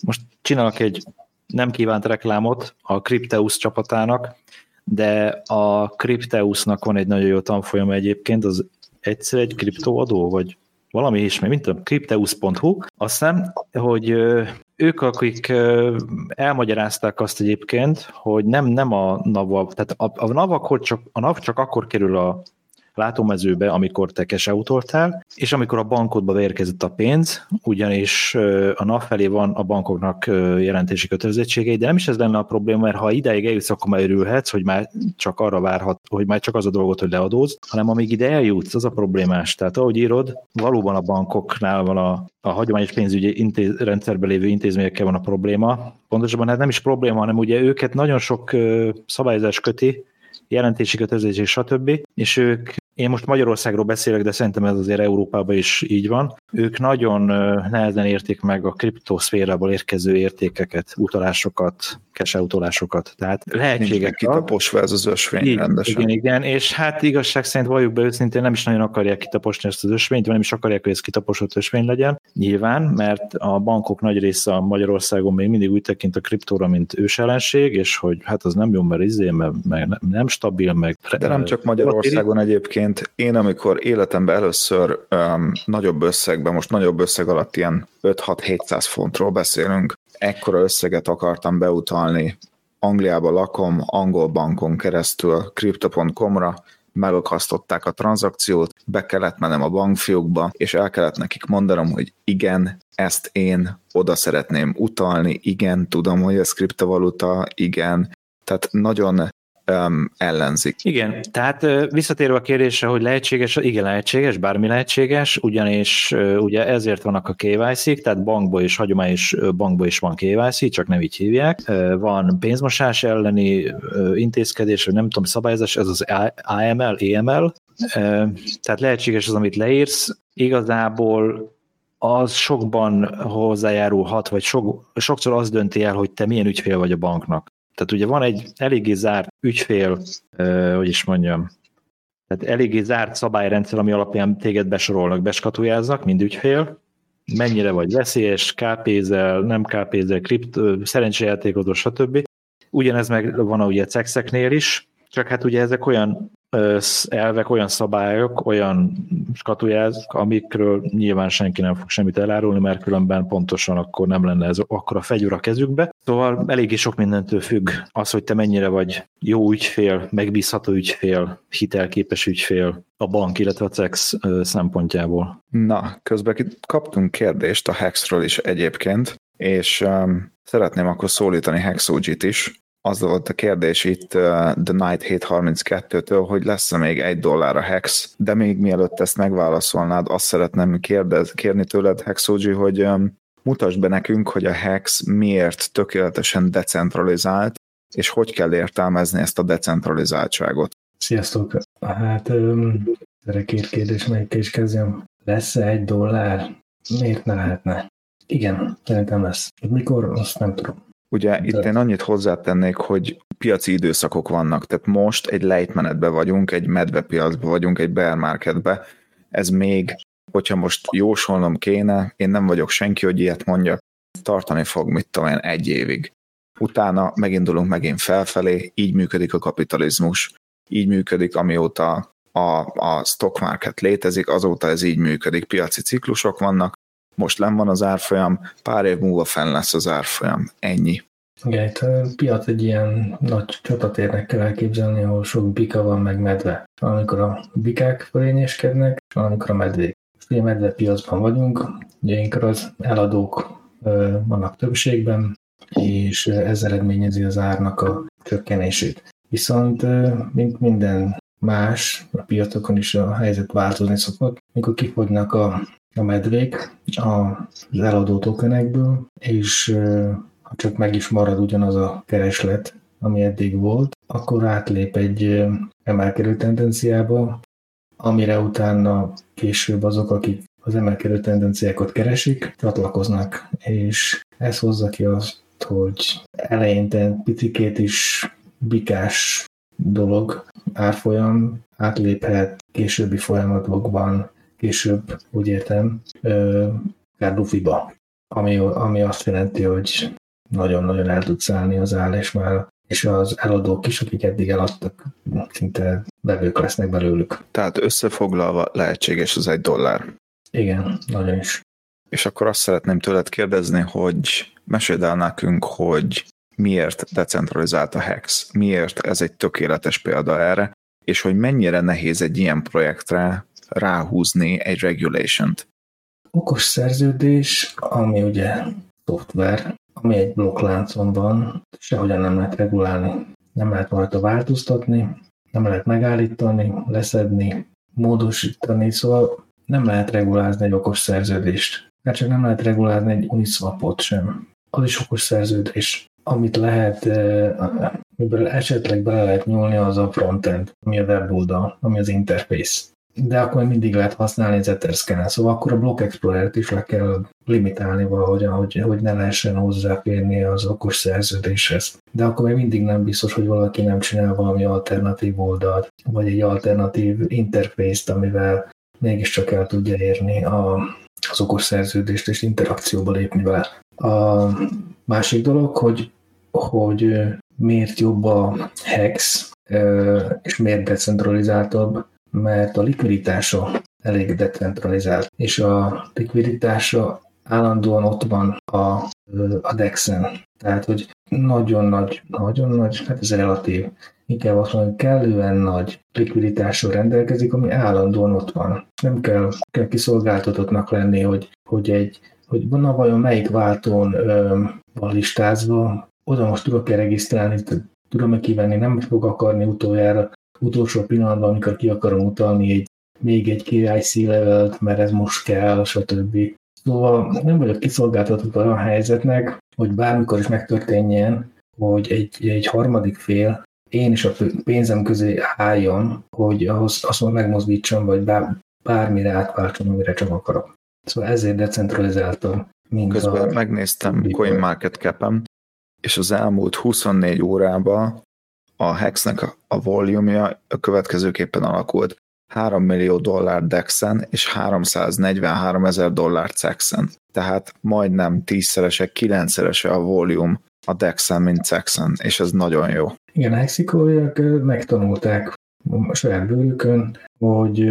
most csinálok egy nem kívánt reklámot a Crypteus csapatának, de a Crypteusnak van egy nagyon jó tanfolyam egyébként, az egyszer egy kriptoadó, vagy valami ismét, mint tudom, crypteus.hu, azt hiszem, hogy ők, akik elmagyarázták azt egyébként, hogy nem, nem a NAV, tehát a, a NAV akkor csak, a NAV csak akkor kerül a látómezőbe, amikor te cash és amikor a bankodba érkezett a pénz, ugyanis a NAV felé van a bankoknak jelentési kötelezettségei, de nem is ez lenne a probléma, mert ha ideig eljutsz, akkor már örülhetsz, hogy már csak arra várhat, hogy már csak az a dolgot, hogy leadózz, hanem amíg ide eljutsz, az a problémás. Tehát ahogy írod, valóban a bankoknál van a, a hagyományos pénzügyi intéz, rendszerben lévő intézményekkel van a probléma. Pontosabban hát nem is probléma, hanem ugye őket nagyon sok szabályozás köti, jelentési kötelezettség, stb. És ők én most Magyarországról beszélek, de szerintem ez azért Európában is így van. Ők nagyon nehezen értik meg a kriptoszférából érkező értékeket, utalásokat, cash utalásokat. Tehát lehetséges. Kitaposva ez az ösvény így, rendesen. Igen, igen, és hát igazság szerint valljuk be őszintén nem is nagyon akarják kitaposni ezt az ösvényt, vagy nem is akarják, hogy ez kitaposott ösvény legyen. Nyilván, mert a bankok nagy része Magyarországon még mindig úgy tekint a kriptóra, mint ősellenség, és hogy hát az nem jó, mert izé, mert, meg nem stabil, meg... De nem csak Magyarországon egyébként, egyébként én, amikor életemben először um, nagyobb összegben, most nagyobb összeg alatt ilyen 5-6-700 fontról beszélünk, ekkora összeget akartam beutalni, Angliába lakom, angol bankon keresztül, crypto.com-ra, megakasztották a tranzakciót, be kellett mennem a bankfiókba, és el kellett nekik mondanom, hogy igen, ezt én oda szeretném utalni, igen, tudom, hogy ez kriptovaluta, igen, tehát nagyon ellenzik. Igen, tehát visszatérve a kérdésre, hogy lehetséges, igen lehetséges, bármi lehetséges, ugyanis ugye ezért vannak a KYC-k, tehát bankból és hagyományos bankból is van KYC, csak nem így hívják. Van pénzmosás elleni intézkedés, vagy nem tudom, szabályozás, ez az AML, EML, tehát lehetséges az, amit leírsz, igazából az sokban hozzájárulhat, vagy sok, sokszor az dönti el, hogy te milyen ügyfél vagy a banknak. Tehát ugye van egy eléggé zárt ügyfél, hogy is mondjam, tehát eléggé zárt szabályrendszer, ami alapján téged besorolnak, beskatujáznak, mind ügyfél, mennyire vagy veszélyes, KP-zel, nem KP-zel, kript, szerencsejátékozó, stb. Ugyanez meg van ugye cexeknél is, csak hát ugye ezek olyan elvek, olyan szabályok, olyan skatujázk, amikről nyilván senki nem fog semmit elárulni, mert különben pontosan akkor nem lenne ez akkor a fegyver a kezükbe. Szóval eléggé sok mindentől függ az, hogy te mennyire vagy jó ügyfél, megbízható ügyfél, hitelképes ügyfél a bank, illetve a CEX szempontjából. Na, közben kaptunk kérdést a Hexről is egyébként, és um, szeretném akkor szólítani Hexogit is, az volt a kérdés itt uh, The Night 732-től, hogy lesz-e még egy dollár a Hex, de még mielőtt ezt megválaszolnád, azt szeretném kérdez, kérni tőled, Hexogy, hogy um, mutasd be nekünk, hogy a Hex miért tökéletesen decentralizált, és hogy kell értelmezni ezt a decentralizáltságot. Sziasztok! Hát um, erre két kérdés, melyikkel is kezdjem. Lesz-e egy dollár? Miért ne lehetne? Igen, szerintem lesz. Mikor, azt nem tudom. Ugye De. itt én annyit hozzátennék, hogy piaci időszakok vannak, tehát most egy lejtmenetbe vagyunk, egy medvepiacba vagyunk, egy bear marketbe. Ez még, hogyha most jósolnom kéne, én nem vagyok senki, hogy ilyet mondjak, tartani fog, mit tudom én, egy évig. Utána megindulunk megint felfelé, így működik a kapitalizmus, így működik, amióta a, a stock market létezik, azóta ez így működik, piaci ciklusok vannak, most len van az árfolyam, pár év múlva fenn lesz az árfolyam. Ennyi. Igen, itt a piac egy ilyen nagy csatatérnek kell elképzelni, ahol sok bika van, meg medve. Amikor a bikák fölényeskednek, és amikor a medvék. Most medve piacban vagyunk, ugye inkább az eladók vannak többségben, és ez eredményezi az árnak a csökkenését. Viszont, mint minden más, a piacokon is a helyzet változni szokott, mikor kifogynak a a medvék az eladó tokenekből, és ha csak meg is marad ugyanaz a kereslet, ami eddig volt, akkor átlép egy emelkedő tendenciába, amire utána később azok, akik az emelkedő tendenciákat keresik, csatlakoznak, és ez hozza ki azt, hogy eleinte picikét is bikás dolog, árfolyam átléphet későbbi folyamatokban, később, úgy értem, akár lufiba, ami, ami azt jelenti, hogy nagyon-nagyon el tudsz állni az áll, és már és az eladók is, akik eddig eladtak, szinte vevők lesznek belőlük. Tehát összefoglalva lehetséges az egy dollár. Igen, nagyon is. És akkor azt szeretném tőled kérdezni, hogy meséld el nekünk, hogy miért decentralizált a Hex, miért ez egy tökéletes példa erre, és hogy mennyire nehéz egy ilyen projektre ráhúzni egy regulation-t. Okos szerződés, ami ugye szoftver, ami egy blokkláncon van, sehogyan nem lehet regulálni. Nem lehet rajta változtatni, nem lehet megállítani, leszedni, módosítani, szóval nem lehet regulázni egy okos szerződést. Mert csak nem lehet regulálni egy Uniswapot sem. Az is okos szerződés. Amit lehet, amiből esetleg bele lehet nyúlni, az a frontend, ami a weboldal, ami az interface de akkor mindig lehet használni az Etherscan, szóval akkor a Block Explorer-t is le kell limitálni valahogy, hogy, hogy ne lehessen hozzáférni az okos szerződéshez. De akkor még mindig nem biztos, hogy valaki nem csinál valami alternatív oldalt, vagy egy alternatív interfészt, amivel mégiscsak el tudja érni a, az okos szerződést és interakcióba lépni vele. A másik dolog, hogy, hogy miért jobb a Hex, és miért decentralizáltabb, mert a likviditása elég decentralizált, és a likviditása állandóan ott van a, a DEX-en. Tehát, hogy nagyon nagy, nagyon nagy, hát ez relatív, inkább azt mondom, kellően nagy likviditással rendelkezik, ami állandóan ott van. Nem kell, kell kiszolgáltatottnak lenni, hogy, hogy egy hogy na vajon melyik váltón ö, van listázva, oda most tudok-e regisztrálni, tudom-e kivenni, nem fog akarni utoljára utolsó pillanatban, amikor ki akarom utalni egy, még egy KIC levelt, mert ez most kell, stb. Szóval nem vagyok kiszolgáltatott olyan helyzetnek, hogy bármikor is megtörténjen, hogy egy, egy harmadik fél én is a pénzem közé álljon, hogy ahhoz azt mondom megmozdítsam, vagy bár, bármire átváltson, amire csak akarok. Szóval ezért decentralizáltam. Mint Közben a megnéztem CoinMarketCap-em, és az elmúlt 24 órában a Hexnek a volumja következőképpen alakult. 3 millió dollár Dexen és 343 ezer dollár Cexen. Tehát majdnem tízszerese, kilencszerese a volume a Dexen, mint Cexen, és ez nagyon jó. Igen, a hexikóiak megtanulták a saját bőrükön, hogy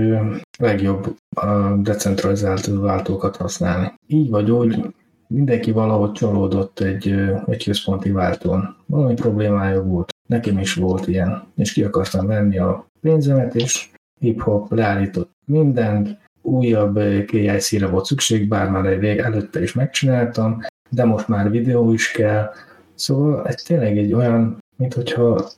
legjobb a decentralizált váltókat használni. Így vagy úgy, mindenki valahogy csalódott egy, egy központi váltón. Valami problémája volt. Nekem is volt ilyen, és ki akartam venni a pénzemet, és hip-hop leállított mindent, újabb KIC-re volt szükség, bár már egy előtte is megcsináltam, de most már videó is kell. Szóval ez tényleg egy olyan, mint hogyha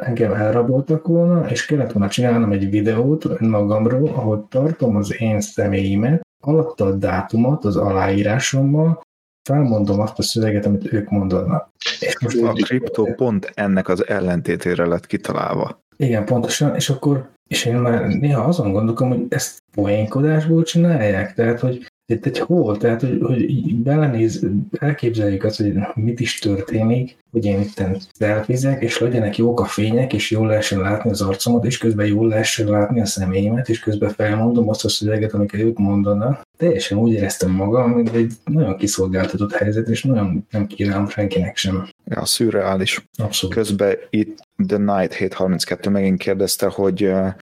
engem elraboltak volna, és kellett volna csinálnom egy videót magamról, ahol tartom az én személyimet, alatta a dátumot az aláírásommal, felmondom azt a szöveget, amit ők mondanak. És most a kriptó pont ennek az ellentétére lett kitalálva. Igen, pontosan, és akkor és én már néha azon gondolkom, hogy ezt poénkodásból csinálják, tehát hogy itt egy hol, tehát hogy, hogy belenéz, elképzeljük azt, hogy mit is történik, hogy én itt szelfizek, és legyenek jók a fények, és jól lehessen látni az arcomat, és közben jól lehessen látni a személyemet, és közben felmondom azt a szöveget, amiket ők mondanak. Teljesen úgy éreztem magam, mint egy nagyon kiszolgáltatott helyzet, és nagyon nem kívánom senkinek sem. Ja, szürreális. Abszolút. Közben itt The Night 732 megint kérdezte, hogy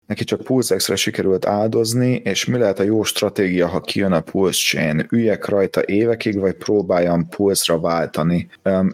Neki csak PulseX-re sikerült áldozni, és mi lehet a jó stratégia, ha kijön a Pulse Chain? Üljek rajta évekig, vagy próbáljam Pulse-ra váltani?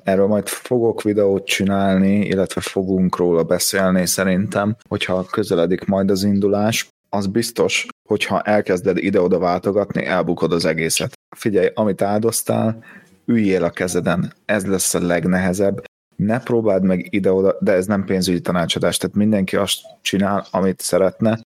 Erről majd fogok videót csinálni, illetve fogunk róla beszélni szerintem, hogyha közeledik majd az indulás. Az biztos, hogyha elkezded ide-oda váltogatni, elbukod az egészet. Figyelj, amit áldoztál, üljél a kezeden, ez lesz a legnehezebb, ne próbáld meg ide-oda, de ez nem pénzügyi tanácsadás, tehát mindenki azt csinál, amit szeretne,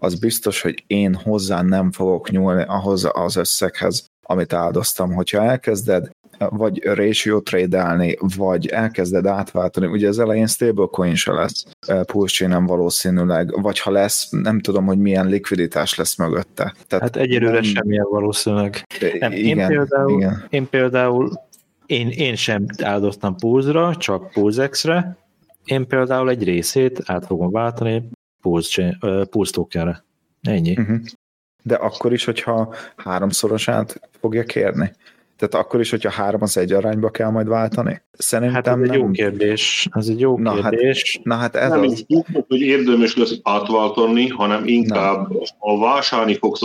az biztos, hogy én hozzá nem fogok nyúlni ahhoz az összeghez, amit áldoztam. Hogyha elkezded vagy ratio trade vagy elkezded átváltani, ugye az elején stablecoin se lesz pulse nem valószínűleg, vagy ha lesz, nem tudom, hogy milyen likviditás lesz mögötte. Tehát hát egyelőre nem... semmilyen valószínűleg. Nem, igen, én például, igen. Én például én, én sem áldoztam pulzra, csak PulseX-re. Én például egy részét át fogom váltani Pulse tokenre. Ennyi. Uh-huh. De akkor is, hogyha háromszorosát fogja kérni? Tehát akkor is, hogyha három az egy arányba kell majd váltani? Szerintem hát ez egy nem... jó kérdés. Ez egy jó na, kérdés. Hát, na hát ez nem az... így, hogy érdemes lesz átváltani, hanem inkább nem. a vásárni fogsz,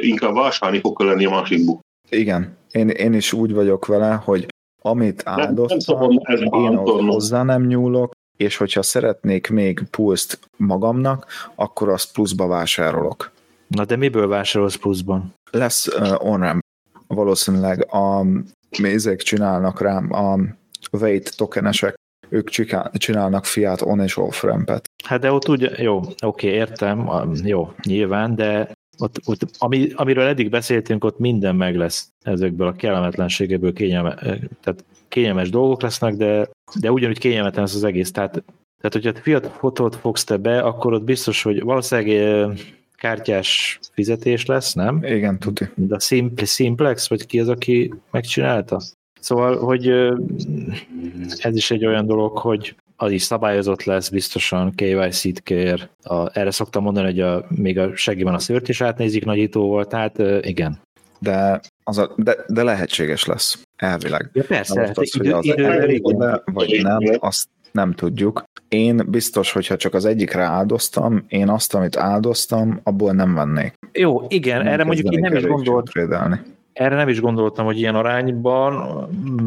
inkább vásárni fog lenni a másik buk. Igen. Én, én is úgy vagyok vele, hogy amit áldoztam, én hozzá nem nyúlok, és hogyha szeretnék még pulszt magamnak, akkor azt pluszba vásárolok. Na de miből vásárolsz pluszban? Lesz uh, on valószínűleg a mézek csinálnak rám, a wait tokenesek, ők csinálnak fiát on és off rampet. Hát de ott úgy, jó, oké, értem, jó, nyilván, de ott, ott ami, amiről eddig beszéltünk, ott minden meg lesz ezekből a kellemetlenségeből kényelme, tehát kényelmes dolgok lesznek, de, de ugyanúgy kényelmetlen ez az egész. Tehát, tehát hogyha fiat fotót fogsz te be, akkor ott biztos, hogy valószínűleg kártyás fizetés lesz, nem? Igen, tudja. De a Simple, Simplex, vagy ki az, aki megcsinálta? Szóval, hogy ez is egy olyan dolog, hogy az is szabályozott lesz, biztosan KYC-t kér. A, erre szoktam mondani, hogy a, még a segében a szőrt is átnézik nagyítóval, tehát igen. De, az a, de, de lehetséges lesz, elvileg. Ja, persze, hát az, idő, hogy az idő, vagy nem, azt nem tudjuk. Én biztos, hogyha csak az egyikre áldoztam, én azt, amit áldoztam, abból nem vennék. Jó, igen, nem erre mondjuk én nem is gondoltam. Erre nem is gondoltam, hogy ilyen arányban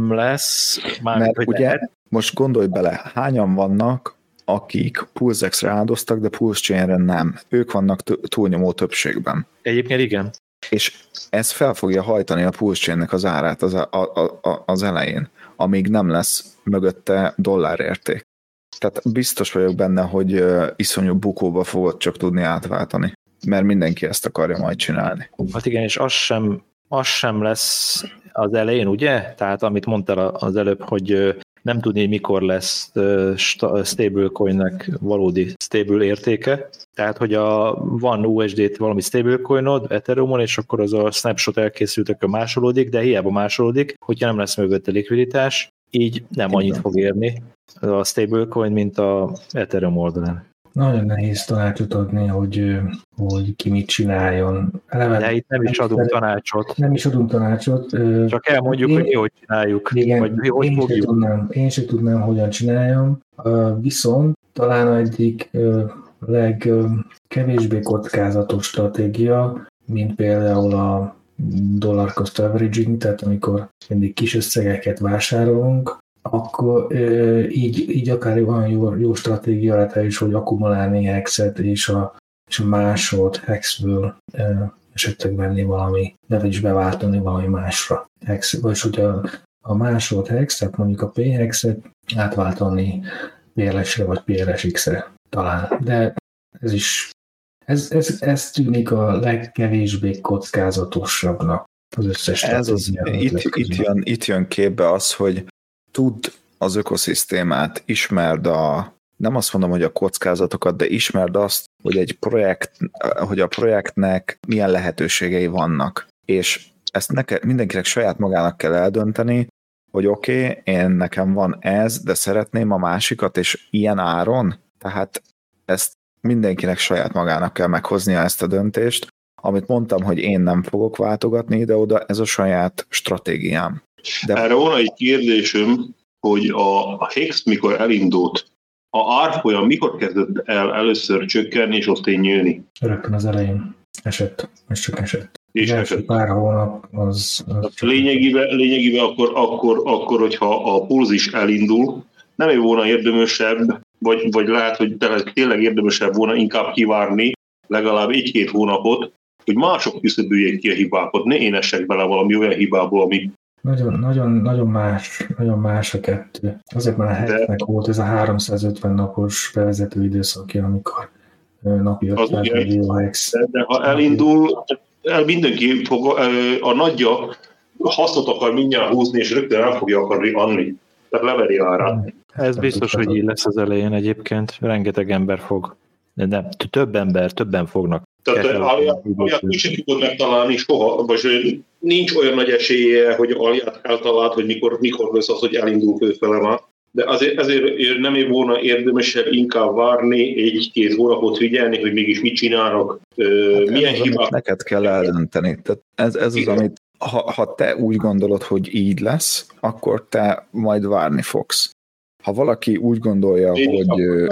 lesz. Már Mert hogy ugye lehet. Most gondolj bele, hányan vannak, akik Pulse-re áldoztak, de Pulse Chain-re nem. Ők vannak túlnyomó többségben. Egyébként igen. És ez fel fogja hajtani a Pulse Chain-nek az árát az, a, a, a, az elején, amíg nem lesz mögötte dollárérték. Tehát biztos vagyok benne, hogy iszonyú bukóba fogod csak tudni átváltani, mert mindenki ezt akarja majd csinálni. Hát igen, és az sem, az sem lesz az elején, ugye? Tehát amit mondtál az előbb, hogy nem tudni, mikor lesz stablecoinnek valódi stable értéke. Tehát, hogy a, van USD-t valami stablecoinod Ethereumon, és akkor az a snapshot elkészült, akkor másolódik, de hiába másolódik, hogyha nem lesz mögötte likviditás, így nem annyit fog érni a stablecoin, mint a Ethereum oldalán. Nagyon nehéz tanácsot adni, hogy, hogy ki mit csináljon. Eleve, De itt nem is adunk tanácsot. Nem is adunk tanácsot. Csak elmondjuk, én, hogy mi hogy csináljuk. Igen, vagy mi hogy én, fogjuk. Se tudnám, én sem tudnám, hogyan csináljam. Viszont talán egyik legkevésbé kockázatos stratégia, mint például a dollar cost averaging, tehát amikor mindig kis összegeket vásárolunk, akkor így, így akár olyan jó, jó stratégia lehet is, hogy akkumulálni hexet, és a, és a másod hexből esetleg venni valami, de is beváltani valami másra. Hex, vagy hogy a, a másod hexet, mondjuk a p-hexet átváltani PLS-re vagy PLSX-re talán. De ez is ez, ez, ez tűnik a legkevésbé kockázatosabbnak az összes ez az, itt, itt, jön, itt jön képbe az, hogy tudd az ökoszisztémát, ismerd a, nem azt mondom, hogy a kockázatokat, de ismerd azt, hogy egy projekt, hogy a projektnek milyen lehetőségei vannak. És ezt neked, mindenkinek saját magának kell eldönteni, hogy oké, okay, én nekem van ez, de szeretném a másikat, és ilyen áron. Tehát ezt mindenkinek saját magának kell meghoznia ezt a döntést. Amit mondtam, hogy én nem fogok váltogatni ide-oda, ez a saját stratégiám. De... Erre volna egy kérdésem, hogy a Hex mikor elindult, a árfolyam mikor kezdett el először csökkenni és ott én nőni? Rögtön az elején esett, és csak esett. És az esett. pár hónap az... az lényegében, lényegében akkor, akkor, akkor, hogyha a pulzis elindul, nem egy volna érdemesebb, vagy, vagy lehet, hogy tényleg érdemesebb volna inkább kivárni legalább egy-két hónapot, hogy mások küszöbüljék ki a hibákat, ne én esek bele valami olyan hibából, ami nagyon, nagyon, nagyon más, nagyon más a kettő. Azért már a hetnek volt ez a 350 napos bevezető időszakja, amikor napi 500 millió hex. De, ha elindul, el mindenki fog, a nagyja hasznot akar mindjárt húzni, és rögtön el fogja akarni adni. Tehát leveri árát. Ez biztos, hogy így lesz az elején egyébként. Rengeteg ember fog. De nem, több ember, többen fognak. Tehát alját úgy sem tudod megtalálni soha, vagy nincs olyan nagy esélye, hogy alját eltalált, hogy mikor, mikor lesz az, hogy elindul főfele már. De azért, ezért nem ér volna érdemesebb inkább várni, egy-két hónapot figyelni, hogy mégis mit csinálnak, hát milyen hibák. Neked kell eldönteni. Tehát ez, ez az, amit ha, ha te úgy gondolod, hogy így lesz, akkor te majd várni fogsz. Ha valaki úgy gondolja, Én hogy ő,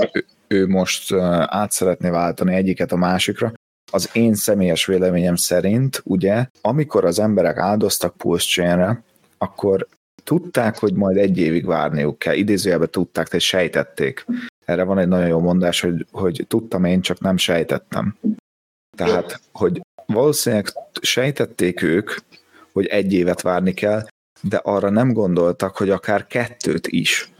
ő most át szeretné váltani egyiket a másikra, az én személyes véleményem szerint, ugye, amikor az emberek áldoztak pulse akkor tudták, hogy majd egy évig várniuk kell. Idézőjelben tudták, tehát sejtették. Erre van egy nagyon jó mondás, hogy, hogy tudtam én, csak nem sejtettem. Tehát, hogy valószínűleg sejtették ők, hogy egy évet várni kell, de arra nem gondoltak, hogy akár kettőt is.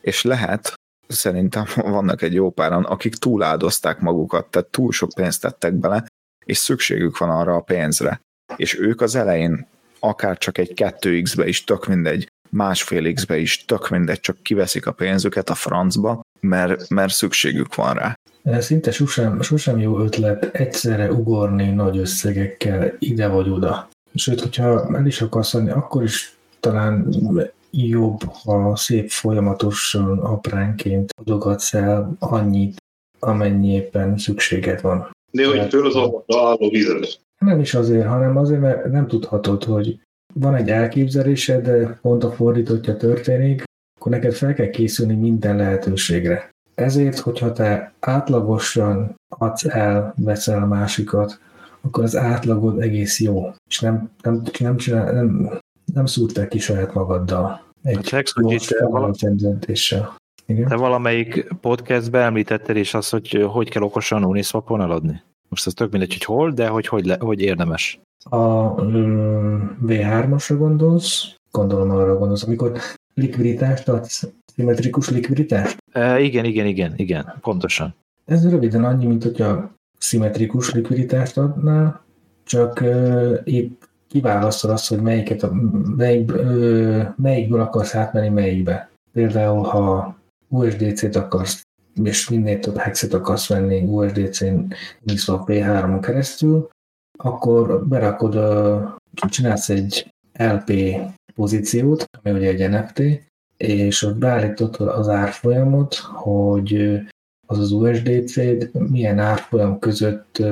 És lehet, szerintem <laughs> vannak egy jó páran, akik túláldozták magukat, tehát túl sok pénzt tettek bele, és szükségük van arra a pénzre. És ők az elején akár csak egy 2x-be is, tök mindegy, másfél x-be is, tök mindegy, csak kiveszik a pénzüket a francba, mert, mert szükségük van rá. Szinte sosem, sosem jó ötlet egyszerre ugorni nagy összegekkel ide vagy oda. Sőt, hogyha el is akarsz adni, akkor is talán jobb, ha szép folyamatosan apránként adogatsz el annyit, amennyi éppen szükséged van. De hogy föl az álló vizet. Nem is azért, hanem azért, mert nem tudhatod, hogy van egy elképzelése, de pont a fordítottja történik, akkor neked fel kell készülni minden lehetőségre. Ezért, hogyha te átlagosan adsz el, veszel a másikat, akkor az átlagod egész jó, és nem, nem, nem, csinál, nem, nem szúrtál ki saját magaddal. Egy Chex, hogy te, vala... te valamelyik podcastben említetted is azt, hogy hogy kell okosan Uniswapon eladni. Most ez tök mindegy, hogy hol, de hogy, hogy, le, hogy érdemes. A V3-asra gondolsz? Gondolom arra gondolsz, amikor likviditást adsz, szimmetrikus likviditást? E, igen, igen, igen, igen, pontosan. Ez röviden annyi, mint hogyha szimmetrikus likviditást adnál, csak uh, épp kiválasztod azt, hogy melyiket, melyik, uh, melyikből akarsz átmenni melyikbe. Például, ha USDC-t akarsz, és minél több hexet akarsz venni USDC-n Uniswap P3-on keresztül, akkor berakod, uh, csinálsz egy LP pozíciót, ami ugye egy NFT, és ott beállítod az árfolyamot, hogy az az USDC milyen árfolyam között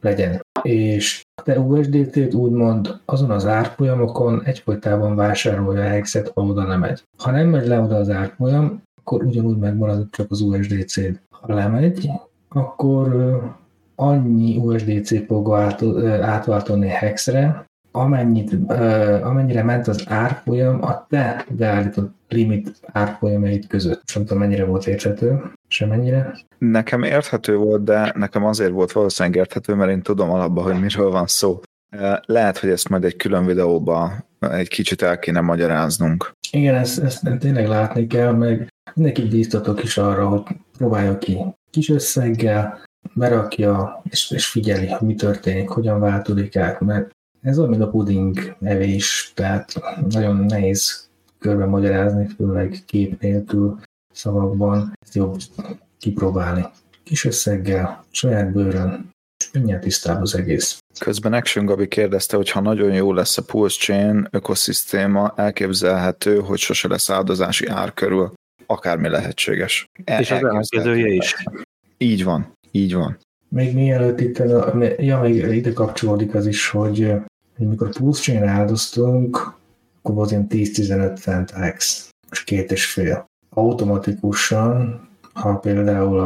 legyen. És te USDT-t úgymond azon az árfolyamokon egyfolytában vásárolja a hexet, ha oda nem megy. Ha nem megy le oda az árfolyam, akkor ugyanúgy megmarad csak az USDC. Ha lemegy, akkor annyi USDC fog átváltani hexre, amennyit, amennyire ment az árfolyam a te beállított limit árfolyamait között. Nem tudom, mennyire volt érthető, semennyire. Nekem érthető volt, de nekem azért volt valószínűleg érthető, mert én tudom alapban, hogy miről van szó. Lehet, hogy ezt majd egy külön videóba egy kicsit el kéne magyaráznunk. Igen, ezt, ezt tényleg látni kell, meg neki bíztatok is arra, hogy próbálja ki kis összeggel, berakja, és, és figyeli, hogy mi történik, hogyan változik át, mert ez olyan, mint a puding evés, tehát nagyon nehéz körbe magyarázni, főleg kép nélkül szavakban. Ezt jobb kipróbálni. Kis összeggel, saját bőrön, és mindjárt tisztább az egész. Közben Action Gabi kérdezte, hogy ha nagyon jó lesz a Pulse Chain ökoszisztéma, elképzelhető, hogy sose lesz áldozási ár körül. Akármi lehetséges. El- és az ellenkezője is. Így van, így van. Még mielőtt itt, ja, még ide kapcsolódik az is, hogy mikor Pulse Chain áldoztunk, akkor volt ilyen 10-15 cent X, és két és fél. Automatikusan, ha például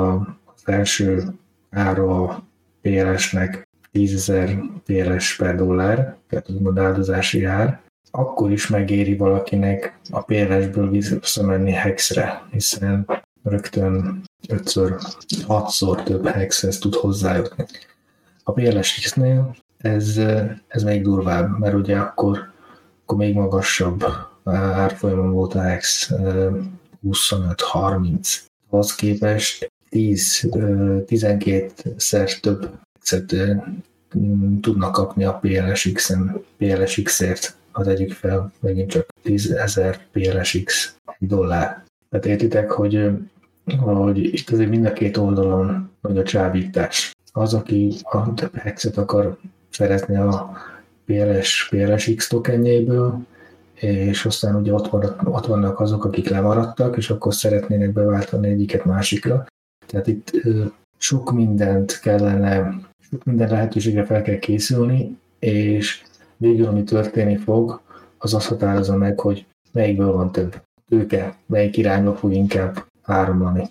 az első ára a PLS-nek 10.000 PLS per dollár, tehát úgymond áldozási ár, akkor is megéri valakinek a PLS-ből visszamenni hexre, hiszen rögtön 5-ször, 6-szor több hexhez tud hozzájutni. A PLS-nél ez, ez még durvább, mert ugye akkor, akkor még magasabb árfolyamon volt a Hex 25-30. Az képest 10-12-szer több tudnak kapni a PLSX-en, PLSX-ért, ha tegyük fel, megint csak 10 ezer PLSX dollár. Tehát értitek, hogy, hogy itt azért mind a két oldalon nagy a csábítás. Az, aki a hexet akar szerezni a PLS, PLSX tokenjéből, és aztán ugye ott, van, ott vannak azok, akik lemaradtak, és akkor szeretnének beváltani egyiket másikra. Tehát itt sok mindent kellene, sok minden lehetőségre fel kell készülni, és végül, ami történni fog, az azt határozza meg, hogy melyikből van több tőke, melyik irányba fog inkább áramlani.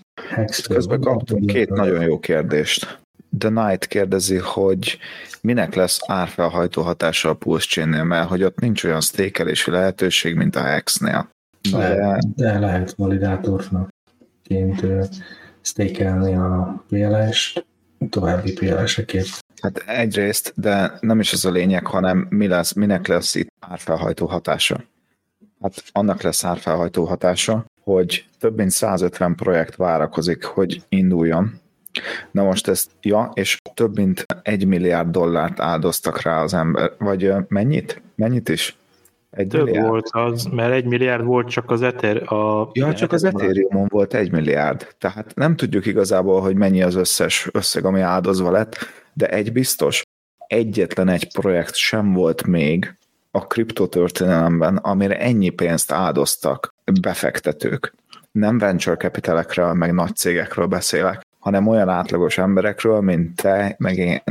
Közben kaptunk két nagyon jó kérdést. The Knight kérdezi, hogy minek lesz árfelhajtó hatása a Pulse chain mert hogy ott nincs olyan sztékelési lehetőség, mint a Hex-nél. De, de, de lehet validátornak ként stékelni a PLS-t, további PLS-ekért. Hát egyrészt, de nem is ez a lényeg, hanem mi lesz, minek lesz itt árfelhajtó hatása. Hát annak lesz árfelhajtó hatása, hogy több mint 150 projekt várakozik, hogy induljon, Na most ezt, ja, és több mint egy milliárd dollárt áldoztak rá az ember, vagy mennyit? Mennyit is? Egy Több milliárd? volt az, mert egy milliárd volt csak az Ether... A... Ja, csak az ethereum volt egy milliárd. Tehát nem tudjuk igazából, hogy mennyi az összes összeg, ami áldozva lett, de egy biztos, egyetlen egy projekt sem volt még a kriptotörténelemben, amire ennyi pénzt áldoztak befektetők. Nem venture capitalekről, meg nagy cégekről beszélek, hanem olyan átlagos emberekről, mint te, meg én.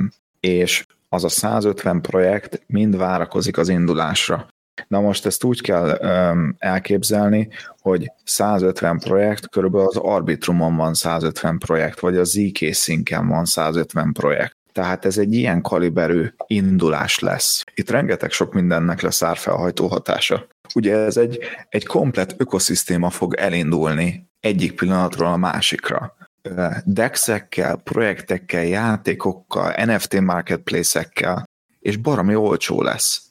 És az a 150 projekt mind várakozik az indulásra. Na most ezt úgy kell um, elképzelni, hogy 150 projekt, körülbelül az Arbitrumon van 150 projekt, vagy a ZK szinken van 150 projekt. Tehát ez egy ilyen kaliberű indulás lesz. Itt rengeteg sok mindennek lesz árfelhajtó hatása. Ugye ez egy, egy komplet ökoszisztéma fog elindulni egyik pillanatról a másikra dexekkel, projektekkel, játékokkal, NFT marketplace-ekkel, és baromi olcsó lesz,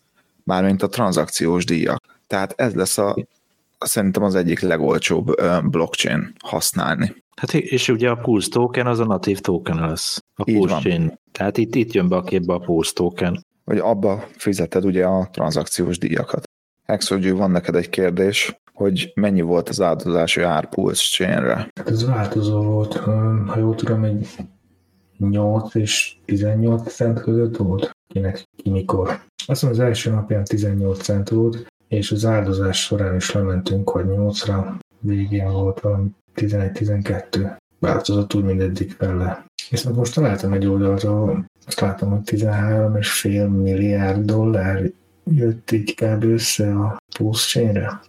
mármint a tranzakciós díjak. Tehát ez lesz a, szerintem az egyik legolcsóbb blockchain használni. Hát és ugye a Pulse token az a natív token lesz. A Így Pulse van. chain. Tehát itt, itt jön be a képbe a Pulse token. Vagy abba fizeted ugye a tranzakciós díjakat. Hexogyű, van neked egy kérdés hogy mennyi volt az áldozási ár Pulse chainre? Hát ez változó volt, ha jól tudom, egy 8 és 18 cent között volt, kinek ki mikor. Azt mondom, az első napján 18 cent volt, és az áldozás során is lementünk, hogy 8-ra, végén volt valami 11-12. Változott úgy, mint eddig fele. Viszont most találtam egy oldalt, ahol azt látom, hogy 13,5 milliárd dollár jött így kb. össze a Pulse chainre.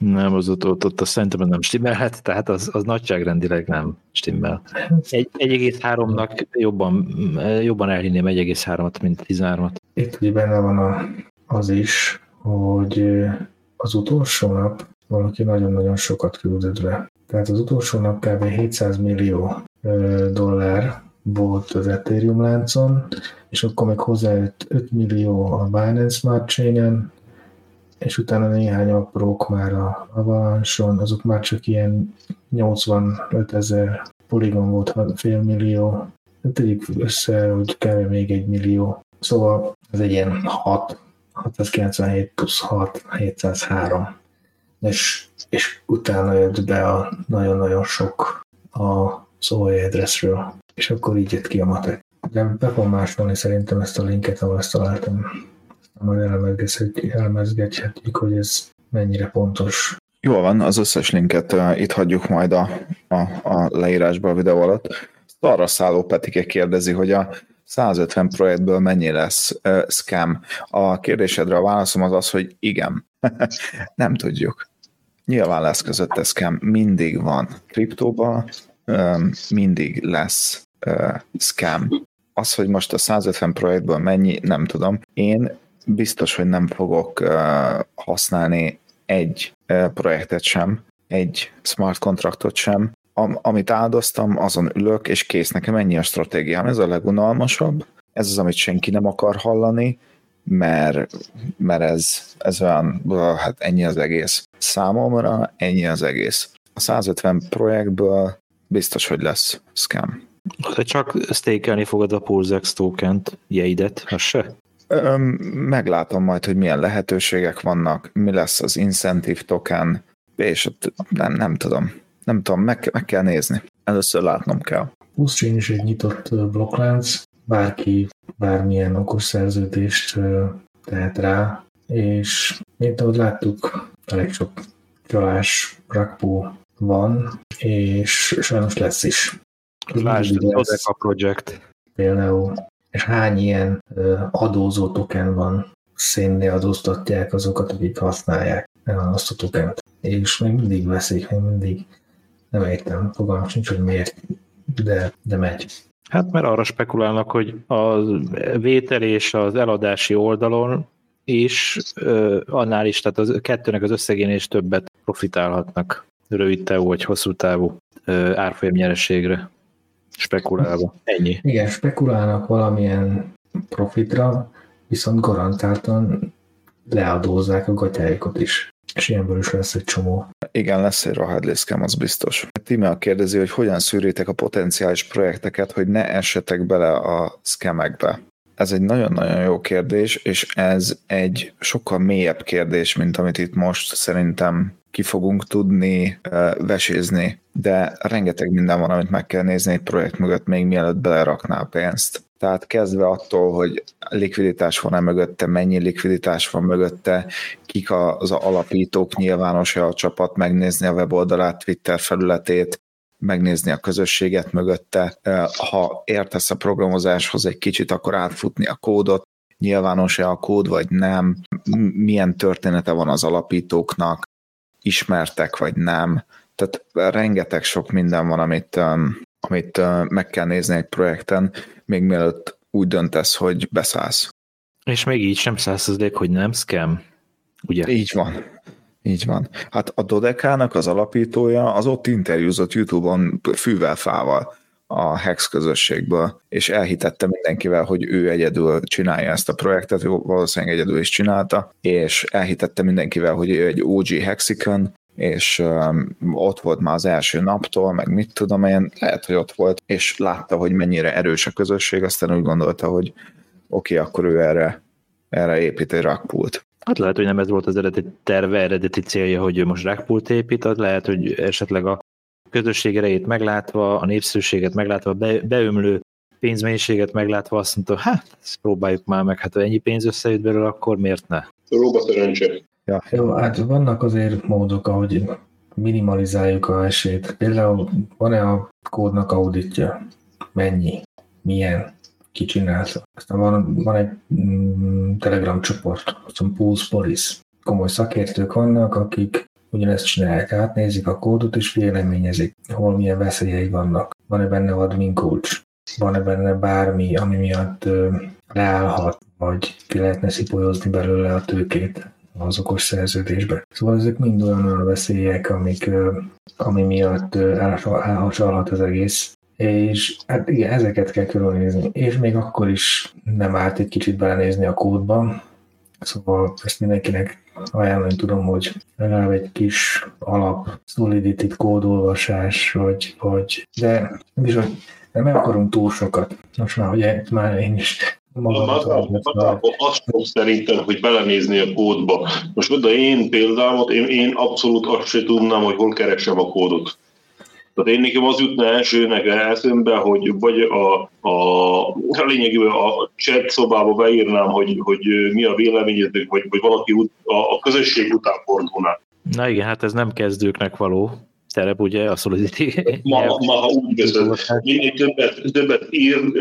Nem, az ott, ott, ott, azt szerintem nem stimmelhet, tehát az, az nagyságrendileg nem stimmel. Egy, 1,3-nak jobban, jobban elhinném 1,3-at, mint 13-at. Itt ugye benne van a, az is, hogy az utolsó nap valaki nagyon-nagyon sokat küldött be. Tehát az utolsó nap kb. 700 millió dollár volt az Ethereum láncon, és akkor meg hozzájött 5 millió a Binance Smart Chain-en, és utána néhány aprók már a Avalanche-on, azok már csak ilyen 85 ezer poligon volt, fél millió. Tegyük össze, hogy kell még egy millió. Szóval ez egy ilyen 6, 697 plusz 6, 703. És, és utána jött be a nagyon-nagyon sok a szóval adressről, és akkor így jött ki a matek. De be fogom másolni szerintem ezt a linket, ahol ezt találtam majd elemezgethetjük, hogy ez mennyire pontos. Jól van, az összes linket uh, itt hagyjuk majd a, a, a leírásba a videó alatt. Arra szálló Petike kérdezi, hogy a 150 projektből mennyi lesz uh, scam. A kérdésedre a válaszom az az, hogy igen. <laughs> Nem tudjuk. Nyilván lesz közötte scam, mindig van. Kriptóban um, mindig lesz uh, scam. Az, hogy most a 150 projektből mennyi, nem tudom. Én biztos, hogy nem fogok használni egy projektet sem, egy smart kontraktot sem. Am, amit áldoztam, azon ülök, és kész, nekem ennyi a stratégiám. Ez a legunalmasabb, ez az, amit senki nem akar hallani, mert, mert ez, ez olyan, hát ennyi az egész. Számomra ennyi az egész. A 150 projektből biztos, hogy lesz scam. De csak stakelni fogod a PulseX tokent, jeidet, az se? Öm, meglátom majd, hogy milyen lehetőségek vannak, mi lesz az incentive token, és ott nem, nem tudom. Nem tudom, meg, meg kell nézni. Először látnom kell. Puszcsin is egy nyitott blokklánc, bárki bármilyen okos szerződést tehet rá, és mint ahogy láttuk, elég sok csalás rakpó van, és sajnos lesz is. Lásd, az a projekt. Például, és hány ilyen adózó token van, szénné adóztatják azokat, akik használják azt a tokent. És még mindig veszik, még mindig nem értem, fogalmam sincs, hogy miért, de, de megy. Hát mert arra spekulálnak, hogy a vétel és az eladási oldalon is annál is, tehát az kettőnek az összegén is többet profitálhatnak rövid távú vagy hosszú távú árfolyam nyereségre spekulálva. Ennyi. Igen, spekulálnak valamilyen profitra, viszont garantáltan leadózzák a gatyáikat is. És ilyenből is lesz egy csomó. Igen, lesz egy rohadlészkem, az biztos. Tímea kérdezi, hogy hogyan szűritek a potenciális projekteket, hogy ne essetek bele a szkemekbe. Ez egy nagyon-nagyon jó kérdés, és ez egy sokkal mélyebb kérdés, mint amit itt most szerintem ki fogunk tudni vesézni, de rengeteg minden van, amit meg kell nézni egy projekt mögött, még mielőtt beleraknál pénzt. Tehát kezdve attól, hogy likviditás van-e mögötte, mennyi likviditás van mögötte, kik az alapítók, nyilvános a csapat, megnézni a weboldalát, Twitter felületét, megnézni a közösséget mögötte. Ha értesz a programozáshoz egy kicsit, akkor átfutni a kódot, nyilvános-e a kód, vagy nem, milyen története van az alapítóknak, ismertek, vagy nem. Tehát rengeteg sok minden van, amit, amit meg kell nézni egy projekten, még mielőtt úgy döntesz, hogy beszállsz. És még így sem százszerzék, hogy nem scam, ugye? Így van. Így van. Hát a Dodekának az alapítója az ott interjúzott YouTube-on fűvel fával a Hex közösségből, és elhitette mindenkivel, hogy ő egyedül csinálja ezt a projektet, ő valószínűleg egyedül is csinálta, és elhitette mindenkivel, hogy ő egy OG Hexicon, és um, ott volt már az első naptól, meg mit tudom én, lehet, hogy ott volt, és látta, hogy mennyire erős a közösség, aztán úgy gondolta, hogy oké, okay, akkor ő erre, erre épít egy rakpult. Hát lehet, hogy nem ez volt az eredeti terve, eredeti célja, hogy ő most rakpult épít, az lehet, hogy esetleg a közösség erejét meglátva, a népszerűséget meglátva, be, beömlő pénzmennyiséget meglátva azt mondta, hát ezt próbáljuk már meg, hát ha ennyi pénz összejött belőle, akkor miért ne? Próba szerencse. Ja. Jó, hát vannak azért módok, ahogy minimalizáljuk a esélyt. Például van-e a kódnak auditja? Mennyi? Milyen? Ki csinálta? Aztán van, van egy mm, Telegram csoport, aztán Pulse Police. Komoly szakértők vannak, akik ugyanezt csinálják, átnézik a kódot és véleményezik, hol milyen veszélyei vannak. Van-e benne admin coach? Van-e benne bármi, ami miatt ö, leállhat, vagy ki lehetne szipolyozni belőle a tőkét? az okos szerződésbe. Szóval ezek mind olyan, olyan veszélyek, amik, ami miatt elhacsalhat az egész. És hát igen, ezeket kell körülnézni. És még akkor is nem árt egy kicsit belenézni a kódba. Szóval ezt mindenkinek ajánlani tudom, hogy legalább egy kis alap Solidity kódolvasás, vagy, vagy de bizony nem akarunk túl sokat. Most már, ugye, már én is fog szerintem, hogy belenézni a kódba. Most oda én példámat, én, én abszolút azt se tudnám, hogy hol keresem a kódot. Tehát én nekem az jutna elsőnek eszembe, hogy vagy a, a, a lényegében a chat szobába beírnám, hogy, hogy mi a véleményetek, vagy, vagy valaki a, a közösség után fordulná. Na igen, hát ez nem kezdőknek való terep, ugye, a Solidity. <laughs> Ma, ma ha úgy veszed, minél többet, többet ír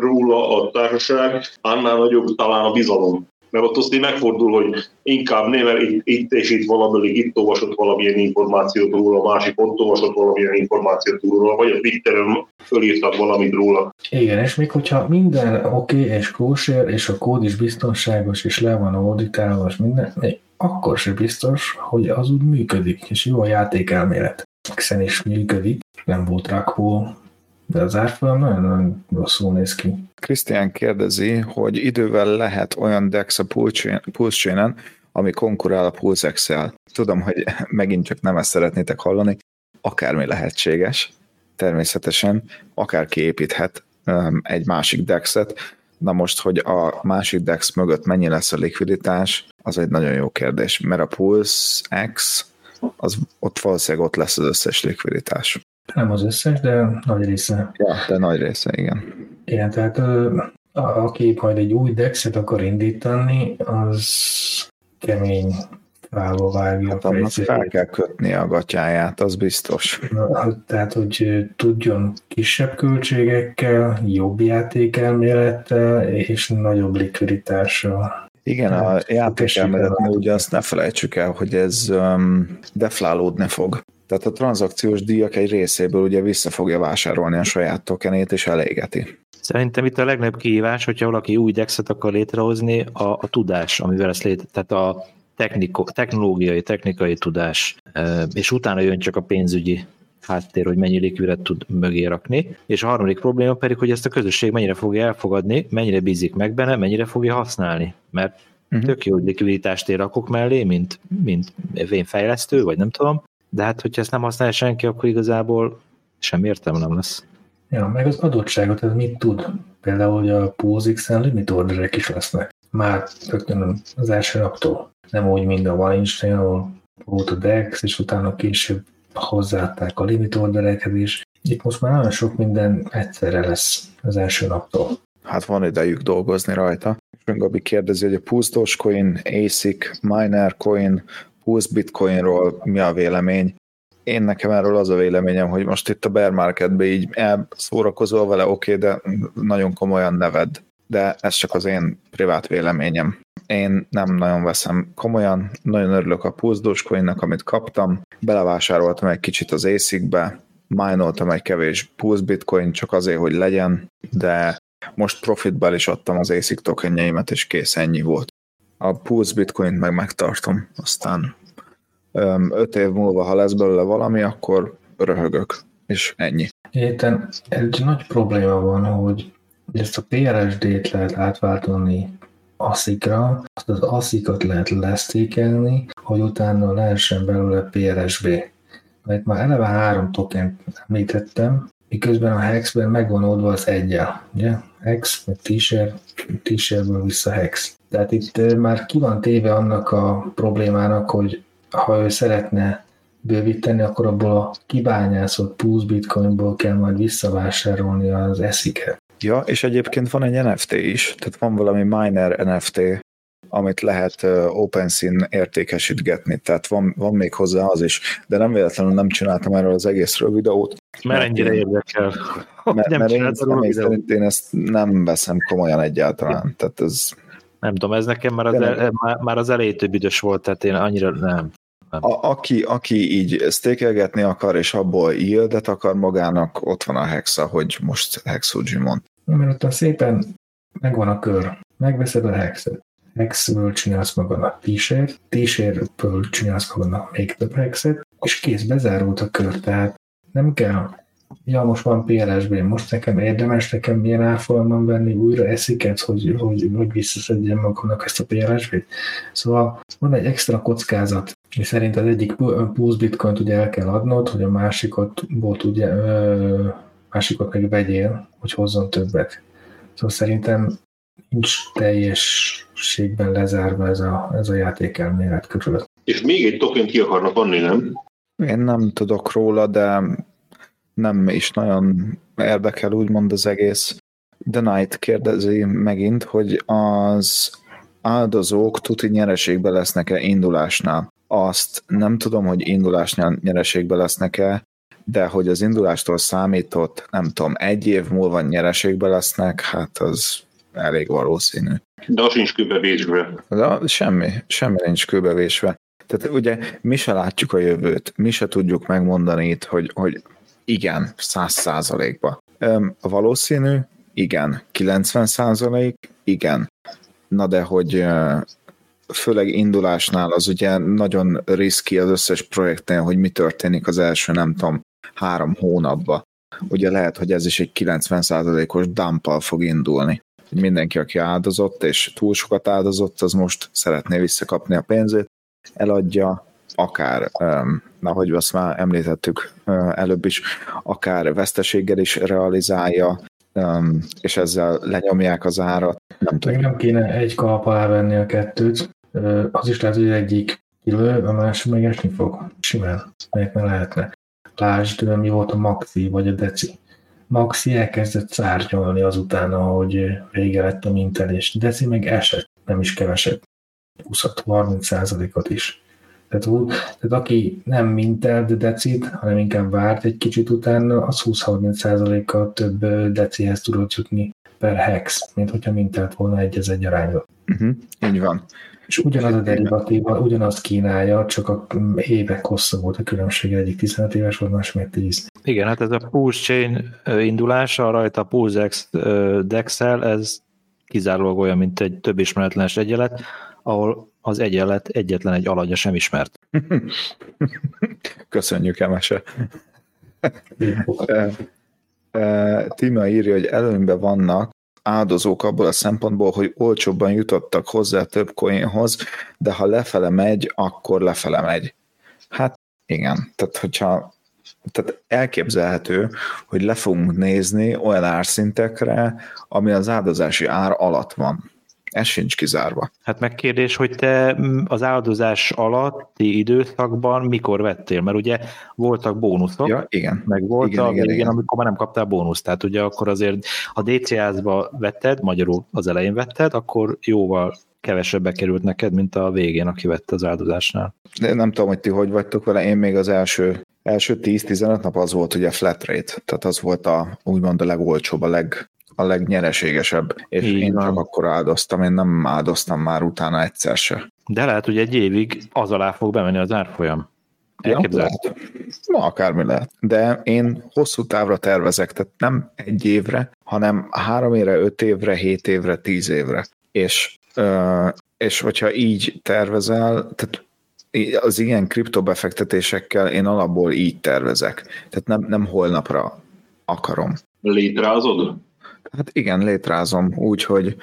róla a társaság, annál nagyobb talán a bizalom. Mert ott azt megfordul, hogy inkább mert itt, itt és itt valamelyik itt olvasott valamilyen információt róla, a másik ott olvasott valamilyen információt róla, vagy a Twitteren fölírtak valamit róla. Igen, és még hogyha minden oké okay és kóser, és a kód is biztonságos, és le van auditálva, és minden, akkor se biztos, hogy az úgy működik, és jó a játékelmélet. Hiszen is működik, nem volt rakó, de az árfolyam nagyon-nagyon rosszul néz ki. Krisztián kérdezi, hogy idővel lehet olyan DEX a Pulse ami konkurál a PulseX-el. Tudom, hogy <laughs> megint csak nem ezt szeretnétek hallani, akármi lehetséges. természetesen akár kiépíthet egy másik dexet, Na most, hogy a másik DEX mögött mennyi lesz a likviditás, az egy nagyon jó kérdés, mert a Pulse X, az ott valószínűleg ott lesz az összes likviditás. Nem az összes, de nagy része. Ja, de nagy része, igen. Igen, tehát aki majd egy új dexet akar indítani, az kemény válva vágja. Hát annak fel kell kötni a gatyáját, az biztos. Na, tehát, hogy tudjon kisebb költségekkel, jobb játékelmélettel és nagyobb likviditással. Igen, a játékelméletnél ugye azt ne felejtsük el, hogy ez um, deflálódni fog. Tehát a tranzakciós díjak egy részéből ugye vissza fogja vásárolni a saját tokenét, és elégeti. Szerintem itt a legnagyobb kihívás, hogyha valaki új dexet akar létrehozni, a, a tudás, amivel ezt lét, tehát a techniko, technológiai, technikai tudás, és utána jön csak a pénzügyi háttér, hogy mennyi likvidet tud mögé rakni, és a harmadik probléma pedig, hogy ezt a közösség mennyire fogja elfogadni, mennyire bízik meg benne, mennyire fogja használni, mert uh-huh. tök jó, hogy likviditást ér rakok mellé, mint, mint fejlesztő, vagy nem tudom, de hát, hogyha ezt nem használja senki, akkor igazából sem értelme nem lesz. Ja, meg az adottságot, ez mit tud? Például, hogy a POSIX-en limit orderek is lesznek. Már rögtön az első naptól. Nem úgy, mint a Weinstein, ahol volt a DEX, és utána később hozzáadták a limit ordereket is. Itt most már nagyon sok minden egyszerre lesz az első naptól. Hát van idejük dolgozni rajta. Gabi kérdezi, hogy a Pulse Dogecoin, ASIC, Miner Coin, Pulse Bitcoinról mi a vélemény? Én nekem erről az a véleményem, hogy most itt a bear marketbe így elszórakozol vele, oké, okay, de nagyon komolyan neved. De ez csak az én privát véleményem. Én nem nagyon veszem komolyan, nagyon örülök a Pulse Dogecoinnak, amit kaptam, belevásároltam egy kicsit az ASIC-be, minoltam egy kevés Pulse Bitcoin csak azért, hogy legyen, de most profitbel is adtam az ASIC tokenjeimet, és kész, ennyi volt. A Pulse Bitcoint meg megtartom, aztán öt év múlva, ha lesz belőle valami, akkor röhögök, és ennyi. Értem, egy nagy probléma van, hogy ezt a PRSD-t lehet átváltani ASIC-ra, azt az ASIC-ot lehet lesztékelni, hogy utána lehessen belőle PRSB. Mert már eleve három token említettem, miközben a Hexben megvan oldva az egyel, ugye? Hex, meg t-shirt, t-shirtből vissza Hex. Tehát itt már ki van téve annak a problémának, hogy ha ő szeretne bővíteni, akkor abból a kibányászott Pulse Bitcoinból kell majd visszavásárolni az esziket. Ja, és egyébként van egy NFT is, tehát van valami miner NFT, amit lehet OpenSea értékesítgetni, tehát van, van még hozzá az is, de nem véletlenül nem csináltam erről az egészről videót. Mert ennyire érdekel. Mert, nem mert én szerint én ezt nem veszem komolyan egyáltalán, tehát ez... Nem tudom, ez nekem már az, el, már, már az elejétől büdös volt, tehát én annyira nem. A, aki, aki így sztékelgetni akar, és abból yieldet akar magának, ott van a hexa, hogy most Hexuji mond. Mert ott szépen megvan a kör, megveszed a hexet, hexből csinálsz magadnak t-shirt, t-shirtből csinálsz magadnak még több hexet, és kész, bezárult a kör, tehát nem kell ja, most van PLSB, most nekem érdemes nekem milyen árfolyamon venni újra esziket, hogy, hogy, hogy visszaszedjem magamnak ezt a PLSB-t. Szóval van egy extra kockázat, és szerint az egyik pulse bitcoint ugye el kell adnod, hogy a másikot, bot ugye, ö, másikot meg vegyél, hogy hozzon többet. Szóval szerintem nincs teljességben lezárva ez a, ez a játékelmélet körül. És még egy token ki akarnak adni, nem? Én nem tudok róla, de nem is nagyon érdekel úgymond az egész. The Knight kérdezi megint, hogy az áldozók tuti nyereségbe lesznek-e indulásnál. Azt nem tudom, hogy indulásnál nyereségbe lesznek-e, de hogy az indulástól számított, nem tudom, egy év múlva nyereségbe lesznek, hát az elég valószínű. De az sincs kőbevésve. De semmi, semmi nincs kőbevésve. Tehát ugye mi se látjuk a jövőt, mi se tudjuk megmondani itt, hogy, hogy igen, száz százalékba. Valószínű, igen. 90 százalék, igen. Na de hogy főleg indulásnál az ugye nagyon riszki az összes projektnél, hogy mi történik az első, nem tudom, három hónapban. Ugye lehet, hogy ez is egy 90%-os dumpal fog indulni. Mindenki, aki áldozott, és túl sokat áldozott, az most szeretné visszakapni a pénzét, eladja, akár, na hogy azt már említettük előbb is, akár veszteséggel is realizálja, és ezzel lenyomják az árat. Nem tudom. nem kéne egy kalap alá venni a kettőt, az is lehet, hogy egyik kilő, a másik meg esni fog. Simán. Miért ne lehetne? Lásd, mi volt a Maxi vagy a Deci. Maxi elkezdett szárnyalni azután, ahogy vége lett a mintelés. Deci meg esett, nem is keveset. 20-30 százalékot is. Tehát, tehát aki nem mintelt decit, hanem inkább várt egy kicsit utána, az 20-30 kal több decihez tudott jutni per hex, mint hogyha mintelt volna egy az egy arányba. Uh-huh, így van. És ugyanaz a derivatíva, ugyanaz kínálja, csak a évek hossza volt a különbség, egyik 15 éves volt, más meg 10. Igen, hát ez a Pulse Chain indulása, rajta a Pulse Dexel, ez kizárólag olyan, mint egy több ismeretlenes egyenlet, ahol az egyenlet egyetlen egy alagja sem ismert. Köszönjük, Emese. Tima írja, hogy előnyben vannak áldozók abból a szempontból, hogy olcsóbban jutottak hozzá több coinhoz, de ha lefele megy, akkor lefele megy. Hát igen, tehát hogyha tehát elképzelhető, hogy le fogunk nézni olyan árszintekre, ami az áldozási ár alatt van. Ez sincs kizárva. Hát megkérdés, hogy te az áldozás alatti időszakban mikor vettél? Mert ugye voltak bónuszok, ja, igen. meg volt igen, a igen, végén, amikor már nem kaptál bónuszt. Tehát ugye akkor azért, ha DCS-ba vetted, magyarul az elején vetted, akkor jóval kevesebbe került neked, mint a végén, aki vette az áldozásnál. De nem tudom, hogy ti hogy vagytok vele, én még az első, első 10-15 nap az volt ugye flat rate, tehát az volt a, úgymond a legolcsóbb, a leg, a legnyereségesebb, és Így én van. csak akkor áldoztam, én nem áldoztam már utána egyszer se. De lehet, hogy egy évig az alá fog bemenni az árfolyam. Elképzelhető. Ja, Ma akármi lehet. De én hosszú távra tervezek, tehát nem egy évre, hanem három évre, öt évre, hét évre, tíz évre. És, és hogyha így tervezel, tehát az ilyen kriptobefektetésekkel én alapból így tervezek. Tehát nem, nem holnapra akarom. Létrehozod? Hát igen, létrázom úgy, hogy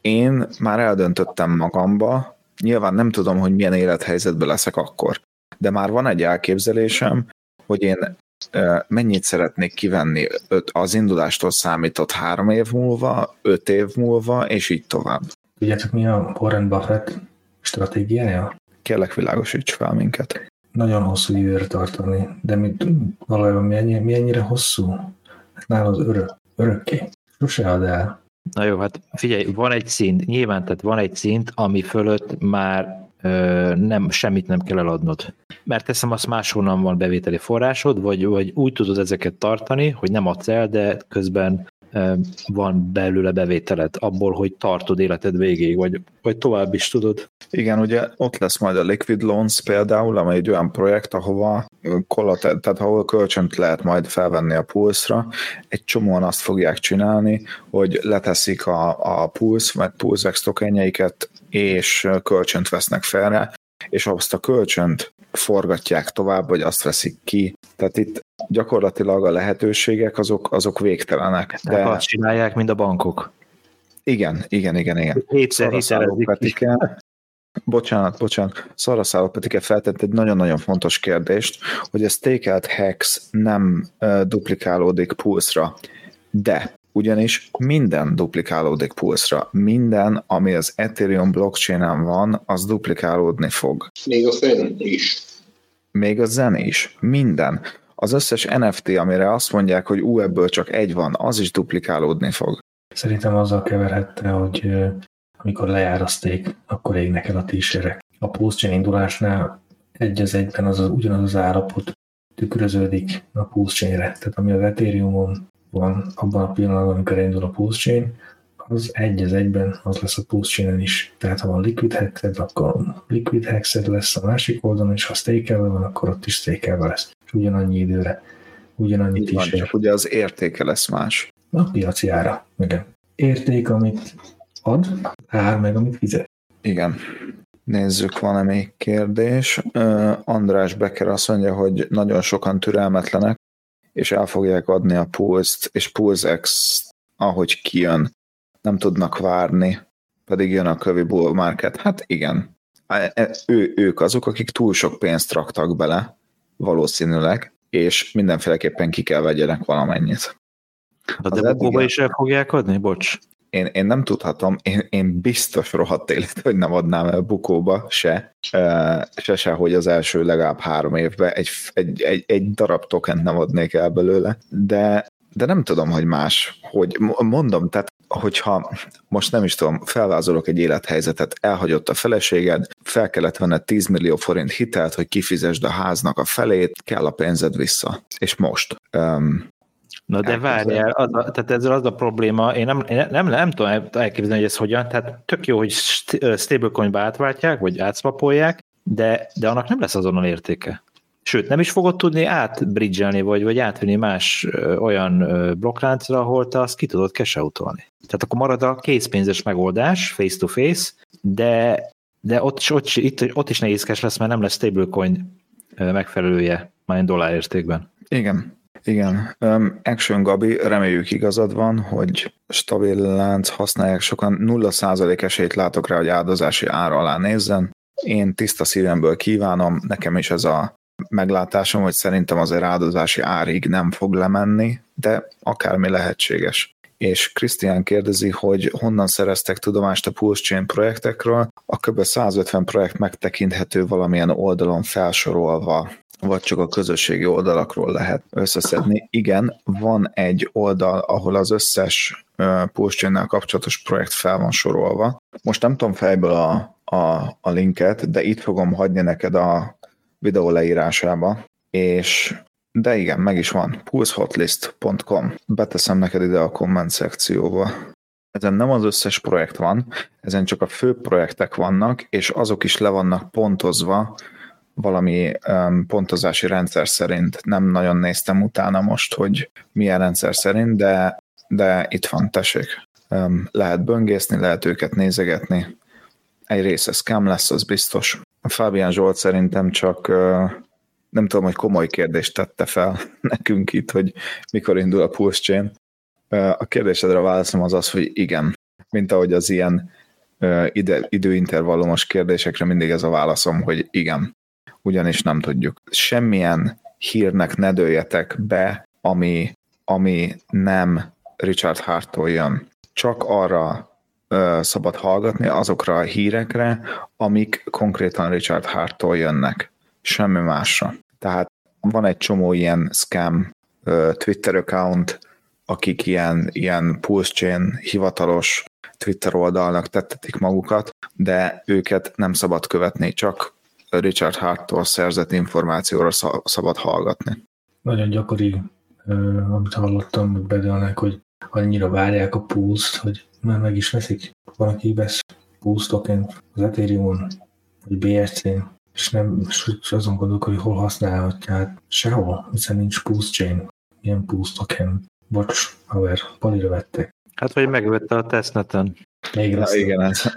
én már eldöntöttem magamba, nyilván nem tudom, hogy milyen élethelyzetben leszek akkor, de már van egy elképzelésem, hogy én mennyit szeretnék kivenni az indulástól számított három év múlva, öt év múlva, és így tovább. Tudjátok, mi a Warren Buffett stratégiája? Kérlek, világosíts fel minket. Nagyon hosszú időre tartani, de mit, valójában mi, ennyi, mi ennyire hosszú? Hát nálad örök, örökké. Sose ad el. Na jó, hát figyelj, van egy szint, nyilván, tehát van egy szint, ami fölött már nem, semmit nem kell eladnod. Mert teszem, azt máshonnan van bevételi forrásod, vagy, vagy úgy tudod ezeket tartani, hogy nem adsz el, de közben van belőle bevételed abból, hogy tartod életed végéig, vagy, vagy tovább is tudod. Igen, ugye ott lesz majd a Liquid Loans például, amely egy olyan projekt, ahova kollater, tehát ahol kölcsönt lehet majd felvenni a pulszra. Egy csomóan azt fogják csinálni, hogy leteszik a, a Pulse, vagy PulseX tokenjeiket, és kölcsönt vesznek fel rá, és azt a kölcsönt forgatják tovább, vagy azt veszik ki. Tehát itt gyakorlatilag a lehetőségek azok, azok végtelenek. De Tehát azt csinálják, mint a bankok. Igen, igen, igen, igen. Hétszer hitelezik Bocsánat, bocsánat. Szaraszáló Petike feltett egy nagyon-nagyon fontos kérdést, hogy a stakelt hex nem uh, duplikálódik pulszra, de ugyanis minden duplikálódik pulszra. Minden, ami az Ethereum blockchain van, az duplikálódni fog. Még a zen is. Még a zen is. Minden. Az összes NFT, amire azt mondják, hogy ú, ebből csak egy van, az is duplikálódni fog. Szerintem azzal keverhette, hogy amikor lejár a stake, akkor égnek el a tíserek. A pulse indulásnál egy az egyben az, az ugyanaz az állapot tükröződik a pulse Tehát ami az Ethereumon van abban a pillanatban, amikor indul a pulse chain, az egy az egyben az lesz a pulse chain is. Tehát ha van liquid hexed, akkor liquid hexed lesz a másik oldalon, és ha stake van, akkor ott is stake lesz. És ugyanannyi időre, ugyanannyi is. Van, csak ugye az értéke lesz más. A piaci ára, igen. Érték, amit ad, ár meg, amit fizet. Igen. Nézzük, van-e még kérdés. András Becker azt mondja, hogy nagyon sokan türelmetlenek, és el fogják adni a Pulse-t, és PulseX, ahogy kijön, nem tudnak várni, pedig jön a kövi bull market. Hát igen, ő, ők azok, akik túl sok pénzt raktak bele, valószínűleg, és mindenféleképpen ki kell vegyenek valamennyit. De, de bukóba is el fogják adni? Bocs. Én, én nem tudhatom, én, én biztos rohadt élet, hogy nem adnám el bukóba se, se se, hogy az első legalább három évben egy, egy, egy, egy darab tokent nem adnék el belőle, de, de nem tudom, hogy más, hogy mondom, tehát hogyha most nem is tudom, felvázolok egy élethelyzetet, elhagyott a feleséged, fel kellett venned 10 millió forint hitelt, hogy kifizesd a háznak a felét, kell a pénzed vissza. És most. Um, Na de várjál, az a, tehát ezzel az a probléma, én nem, nem, nem, nem tudom elképzelni, hogy ez hogyan, tehát tök jó, hogy stablecoinba átváltják, vagy átszvapolják, de, de annak nem lesz azonnal értéke. Sőt, nem is fogod tudni átbridgelni, vagy, vagy átvinni más ö, olyan ö, blokkláncra, ahol te azt ki tudod cash-outolni. Tehát akkor marad a készpénzes megoldás, face-to-face, de, de ott, ott, itt, ott is nehézkes lesz, mert nem lesz stablecoin megfelelője, már dollár értékben. Igen, igen. Um, Action Gabi, reméljük igazad van, hogy stabil lánc használják sokan. 0% esélyt látok rá, hogy áldozási ára alá nézzen. Én tiszta szívemből kívánom, nekem is ez a meglátásom, hogy szerintem azért áldozási árig nem fog lemenni, de akármi lehetséges. És Krisztián kérdezi, hogy honnan szereztek tudomást a Pulse Chain projektekről. A kb. 150 projekt megtekinthető valamilyen oldalon felsorolva vagy csak a közösségi oldalakról lehet összeszedni. Igen, van egy oldal, ahol az összes postjainnel kapcsolatos projekt fel van sorolva. Most nem tudom fejből a, a, a linket, de itt fogom hagyni neked a videó leírásába, és de igen, meg is van, pulsehotlist.com. Beteszem neked ide a komment szekcióba. Ezen nem az összes projekt van, ezen csak a fő projektek vannak, és azok is le vannak pontozva, valami um, pontozási rendszer szerint. Nem nagyon néztem utána most, hogy milyen rendszer szerint, de, de itt van, tessék. Um, lehet böngészni, lehet őket nézegetni. Egy része scam lesz, az biztos. Fábián Zsolt szerintem csak uh, nem tudom, hogy komoly kérdést tette fel <laughs> nekünk itt, hogy mikor indul a Pulse Chain. Uh, a kérdésedre a válaszom az az, hogy igen. Mint ahogy az ilyen uh, ide, időintervallumos kérdésekre mindig ez a válaszom, hogy igen ugyanis nem tudjuk. Semmilyen hírnek ne dőljetek be, ami, ami nem Richard Harttól jön. Csak arra ö, szabad hallgatni, azokra a hírekre, amik konkrétan Richard Harttól jönnek. Semmi másra. Tehát van egy csomó ilyen scam ö, Twitter account, akik ilyen, ilyen pulse chain hivatalos Twitter oldalnak tettetik magukat, de őket nem szabad követni, csak Richard Harttól szerzett információra szabad hallgatni. Nagyon gyakori, amit hallottam, hogy bedőlnek, hogy annyira várják a pulse hogy már meg is veszik. Van, aki vesz pulse token az Ethereum-on, vagy BSC-n, és nem és azon gondolok, hogy hol használhatja, hát sehol, hiszen nincs pulse chain, ilyen pulse token. Bocs, haver, palira vettek. Hát vagy megvette a testneten. Még lesz. igen, ez,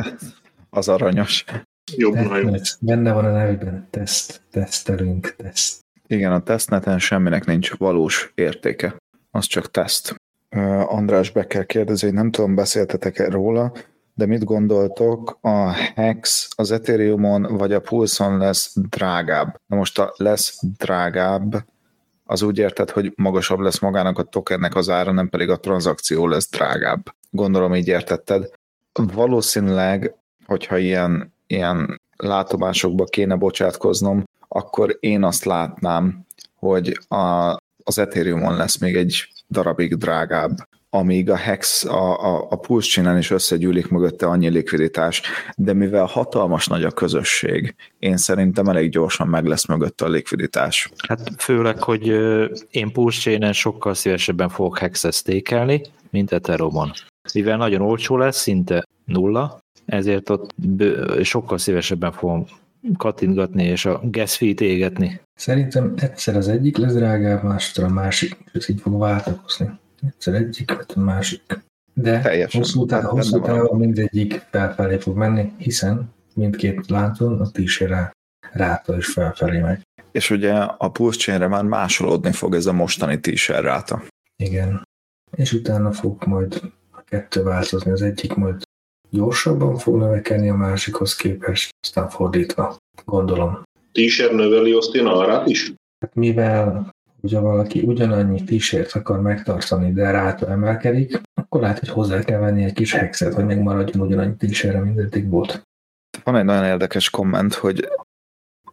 az aranyos. Jobb Benne van a nevében teszt, tesztelünk, teszt. Igen, a tesztneten semminek nincs valós értéke. Az csak teszt. András Becker kérdezi, hogy nem tudom, beszéltetek-e róla, de mit gondoltok, a Hex az Ethereumon vagy a Pulson lesz drágább? Na most a lesz drágább, az úgy érted, hogy magasabb lesz magának a tokennek az ára, nem pedig a tranzakció lesz drágább. Gondolom így értetted. Valószínűleg, hogyha ilyen ilyen látomásokba kéne bocsátkoznom, akkor én azt látnám, hogy a, az Ethereumon lesz még egy darabig drágább, amíg a Hex, a, a, a Pulse is összegyűlik mögötte annyi likviditás, de mivel hatalmas nagy a közösség, én szerintem elég gyorsan meg lesz mögötte a likviditás. Hát főleg, hogy én Pulse sokkal szívesebben fogok Hex-et stékelni, mint Ethereumon. Mivel nagyon olcsó lesz, szinte nulla, ezért ott sokkal szívesebben fogom kattintgatni és a gas fee-t égetni. Szerintem egyszer az egyik lesz drágább, másodra a másik, és ez így fog váltakozni. Egyszer egyik, vagy a másik. De Teljesen. hosszú, tá- hosszú távon mindegyik felfelé fog menni, hiszen mindkét láncon a tísére ráta is felfelé megy. És ugye a pulse már másolódni fog ez a mostani tísér ráta. Igen. És utána fog majd a kettő változni, az egyik majd gyorsabban fog növekedni a másikhoz képest, aztán fordítva, gondolom. T-shirt növeli Austin árát is? Hát mivel hogyha valaki ugyanannyi t akar megtartani, de rától emelkedik, akkor lehet, hogy hozzá kell venni egy kis hexet, hogy megmaradjon ugyanannyi t-shirtre, mint eddig volt. Van egy nagyon érdekes komment, hogy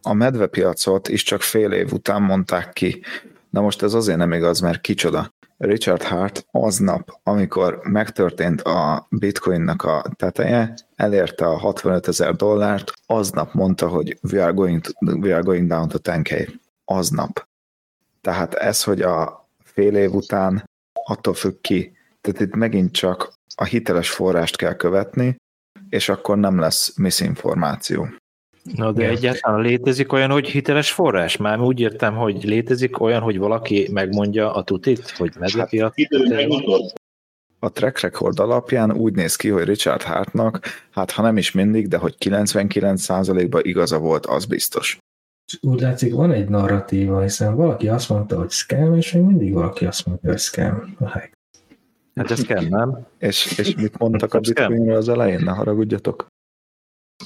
a medvepiacot is csak fél év után mondták ki. Na most ez azért nem igaz, mert kicsoda. Richard Hart aznap, amikor megtörtént a bitcoinnak a teteje, elérte a 65 ezer dollárt, aznap mondta, hogy we are going, to, we are going down to 10k. Aznap. Tehát ez, hogy a fél év után attól függ ki. Tehát itt megint csak a hiteles forrást kell követni, és akkor nem lesz misinformáció. Na de egyáltalán létezik olyan, hogy hiteles forrás? Már úgy értem, hogy létezik olyan, hogy valaki megmondja a tutit, hogy medvepiac. Hát, a track record alapján úgy néz ki, hogy Richard Hartnak, hát ha nem is mindig, de hogy 99%-ban igaza volt, az biztos. Úgy látszik, van egy narratíva, hiszen valaki azt mondta, hogy scam, és még mindig valaki azt mondta, hogy scam. Hát ez scam, nem? És, és mit mondtak a bitcoinról az elején? Ne haragudjatok.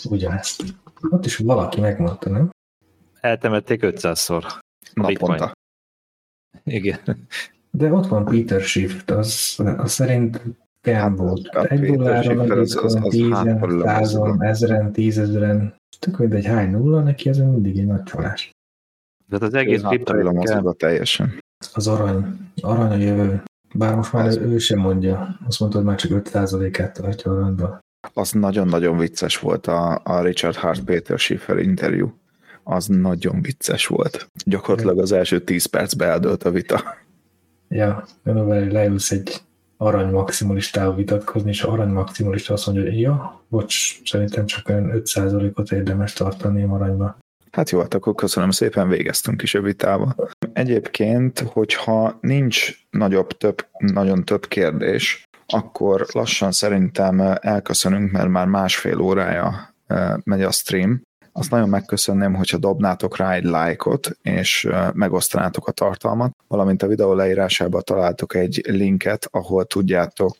Ugyanezt. Ott is valaki megmondta, nem? Eltemették 500-szor. Naponta. Igen. De ott van Peter Shift, az, az szerint kell volt. Egy dollárra az, az, az tízen, százon, ezeren, tízezeren, tök mindegy hány nulla, neki ez mindig egy nagy csalás. Tehát az egész kriptovaluta teljesen. Az arany, arany a jövő. Bár most már az... ő sem mondja. Azt mondta, hogy már csak 5%-át tartja aranyba. Az nagyon-nagyon vicces volt a, a Richard Hart Peter Schiffer interjú. Az nagyon vicces volt. Gyakorlatilag az első 10 percbe eldőlt a vita. Ja, mivel leülsz egy arany maximalistával vitatkozni, és arany maximalista azt mondja, hogy ja, bocs, szerintem csak olyan 5%-ot érdemes tartani aranyba. Hát jó, hát akkor köszönöm szépen, végeztünk is a vitába. Egyébként, hogyha nincs nagyobb, több, nagyon több kérdés, akkor lassan szerintem elköszönünk, mert már másfél órája eh, megy a stream. Azt nagyon megköszönném, hogyha dobnátok rá egy lájkot, és eh, megosztanátok a tartalmat, valamint a videó leírásában találtok egy linket, ahol tudjátok,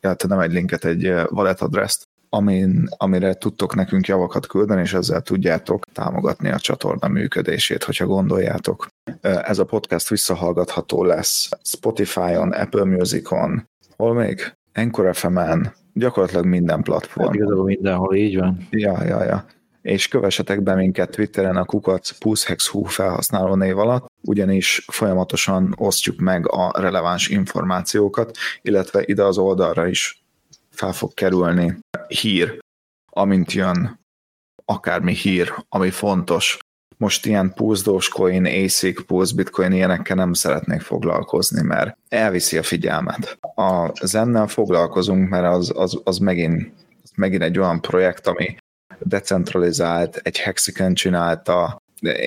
illetve nem egy linket, egy eh, wallet adresszt, amin, amire tudtok nekünk javakat küldeni, és ezzel tudjátok támogatni a csatorna működését, hogyha gondoljátok. Ez a podcast visszahallgatható lesz Spotify-on, Apple Music-on, hol még? Encore FM-en, gyakorlatilag minden platform. Hát igazából mindenhol így van. Ja, ja, ja. És kövessetek be minket Twitteren a kukac pushexhu felhasználó név alatt, ugyanis folyamatosan osztjuk meg a releváns információkat, illetve ide az oldalra is fel fog kerülni hír, amint jön akármi hír, ami fontos. Most ilyen Pulse Dogecoin, ASIC, Pulse Bitcoin ilyenekkel nem szeretnék foglalkozni, mert elviszi a figyelmet. A zennel foglalkozunk, mert az, az, az megint, az megint egy olyan projekt, ami decentralizált, egy hexikön csinálta,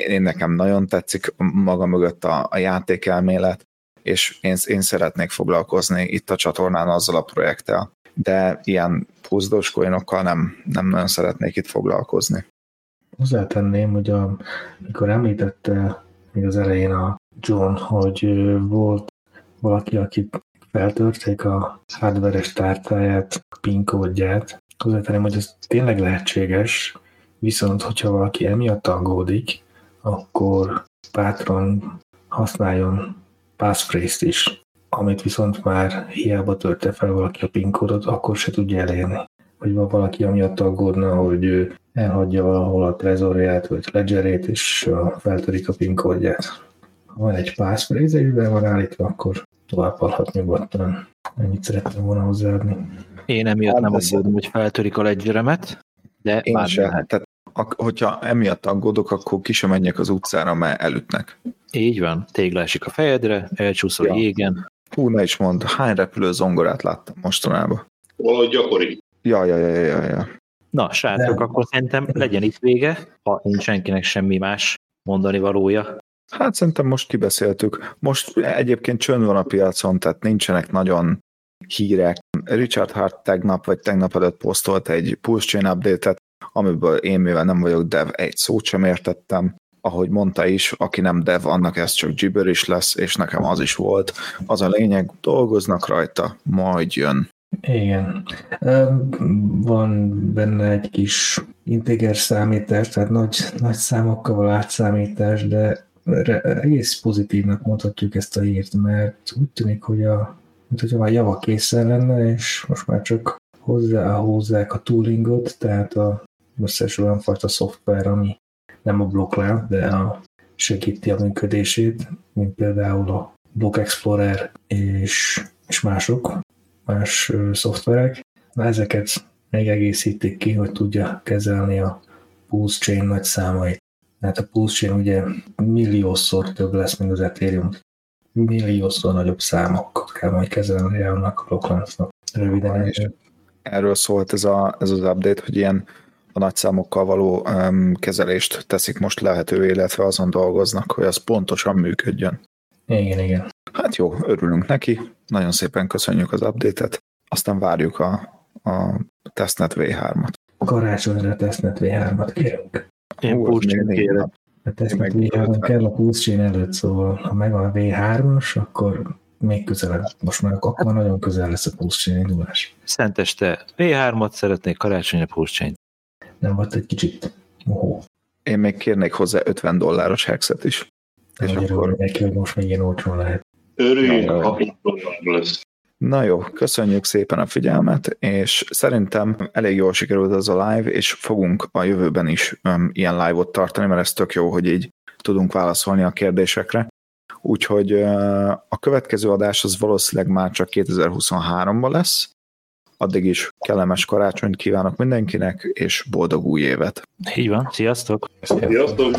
én nekem nagyon tetszik maga mögött a, a játékelmélet, és én, én szeretnék foglalkozni itt a csatornán azzal a projekttel, de ilyen puzzdos coinokkal nem, nem nagyon szeretnék itt foglalkozni. Hozzátenném, hogy a, amikor említette még az elején a John, hogy volt valaki, aki feltörték a hardveres tárcáját, a PIN kódját, hozzátenném, hogy ez tényleg lehetséges, viszont hogyha valaki emiatt aggódik, akkor bátran használjon passphrase is amit viszont már hiába törte fel valaki a PIN kódot, akkor se tudja elérni. Vagy van valaki amiatt aggódna, hogy ő elhagyja valahol a trezorját, vagy ledgerét, és feltörik a PIN kódját. Ha van egy passphrase, amiben van állítva, akkor tovább adhat nyugodtan. Ennyit szerettem volna hozzáadni. Én emiatt nem aggódom, hogy feltörik a ledgeremet, de Én már se. Tehát, hogyha emiatt aggódok, akkor ki sem menjek az utcára, mert elütnek. Így van, tégla esik a fejedre, elcsúszol ja. a jégen, Hú, ne is mond, hány repülő zongorát láttam mostanában? Valahogy gyakori. Ja, ja, ja, ja, ja. Na, srácok, akkor szerintem legyen itt vége, ha nincs senkinek semmi más mondani valója. Hát szerintem most kibeszéltük. Most egyébként csönd van a piacon, tehát nincsenek nagyon hírek. Richard Hart tegnap vagy tegnap előtt posztolt egy Pulse Chain update-et, amiből én, mivel nem vagyok dev, egy szót sem értettem ahogy mondta is, aki nem dev, annak ez csak gibber is lesz, és nekem az is volt. Az a lényeg, dolgoznak rajta, majd jön. Igen. Van benne egy kis integer számítás, tehát nagy, nagy számokkal való átszámítás, de egész pozitívnak mondhatjuk ezt a hírt, mert úgy tűnik, hogy a, mint hogyha már java készen lenne, és most már csak hozzá hozzák a toolingot, tehát a összes olyan fajta szoftver, ami nem a blokklán, de a segíti a működését, mint például a Block Explorer és, és mások, más szoftverek. Na, ezeket még egészítik ki, hogy tudja kezelni a Pulse Chain nagy számait. Tehát a Pulse Chain ugye milliószor több lesz, mint az Ethereum. Milliószor nagyobb számokat kell majd kezelni annak a blokkláncnak. Röviden. Erről szólt ez, a, ez az update, hogy ilyen a nagyszámokkal való um, kezelést teszik most lehetővé, illetve azon dolgoznak, hogy az pontosan működjön. Igen, igen. Hát jó, örülünk neki, nagyon szépen köszönjük az update-et, aztán várjuk a, a testnet V3-at. Karácsonyra a testnet V3-at kérünk. Én Pulse kérek. A testnet V3 kell a Pulse előtt, szóval ha meg a V3-as, akkor még közelebb. Most már akkor nagyon közel lesz a Pulse indulás. Szenteste V3-at szeretnék, karácsonyra Pulse Nem volt egy kicsit mohó. Én még kérnék hozzá 50 dolláros hexet is. És akkor... neki, hogy most még ilyen olcsón lehet. Örüljünk, ha lesz. Na jó, köszönjük szépen a figyelmet, és szerintem elég jól sikerült ez a live, és fogunk a jövőben is um, ilyen live-ot tartani, mert ez tök jó, hogy így tudunk válaszolni a kérdésekre. Úgyhogy uh, a következő adás az valószínűleg már csak 2023-ban lesz. Addig is kellemes karácsonyt kívánok mindenkinek, és boldog új évet! Így van, sziasztok! Sziasztok!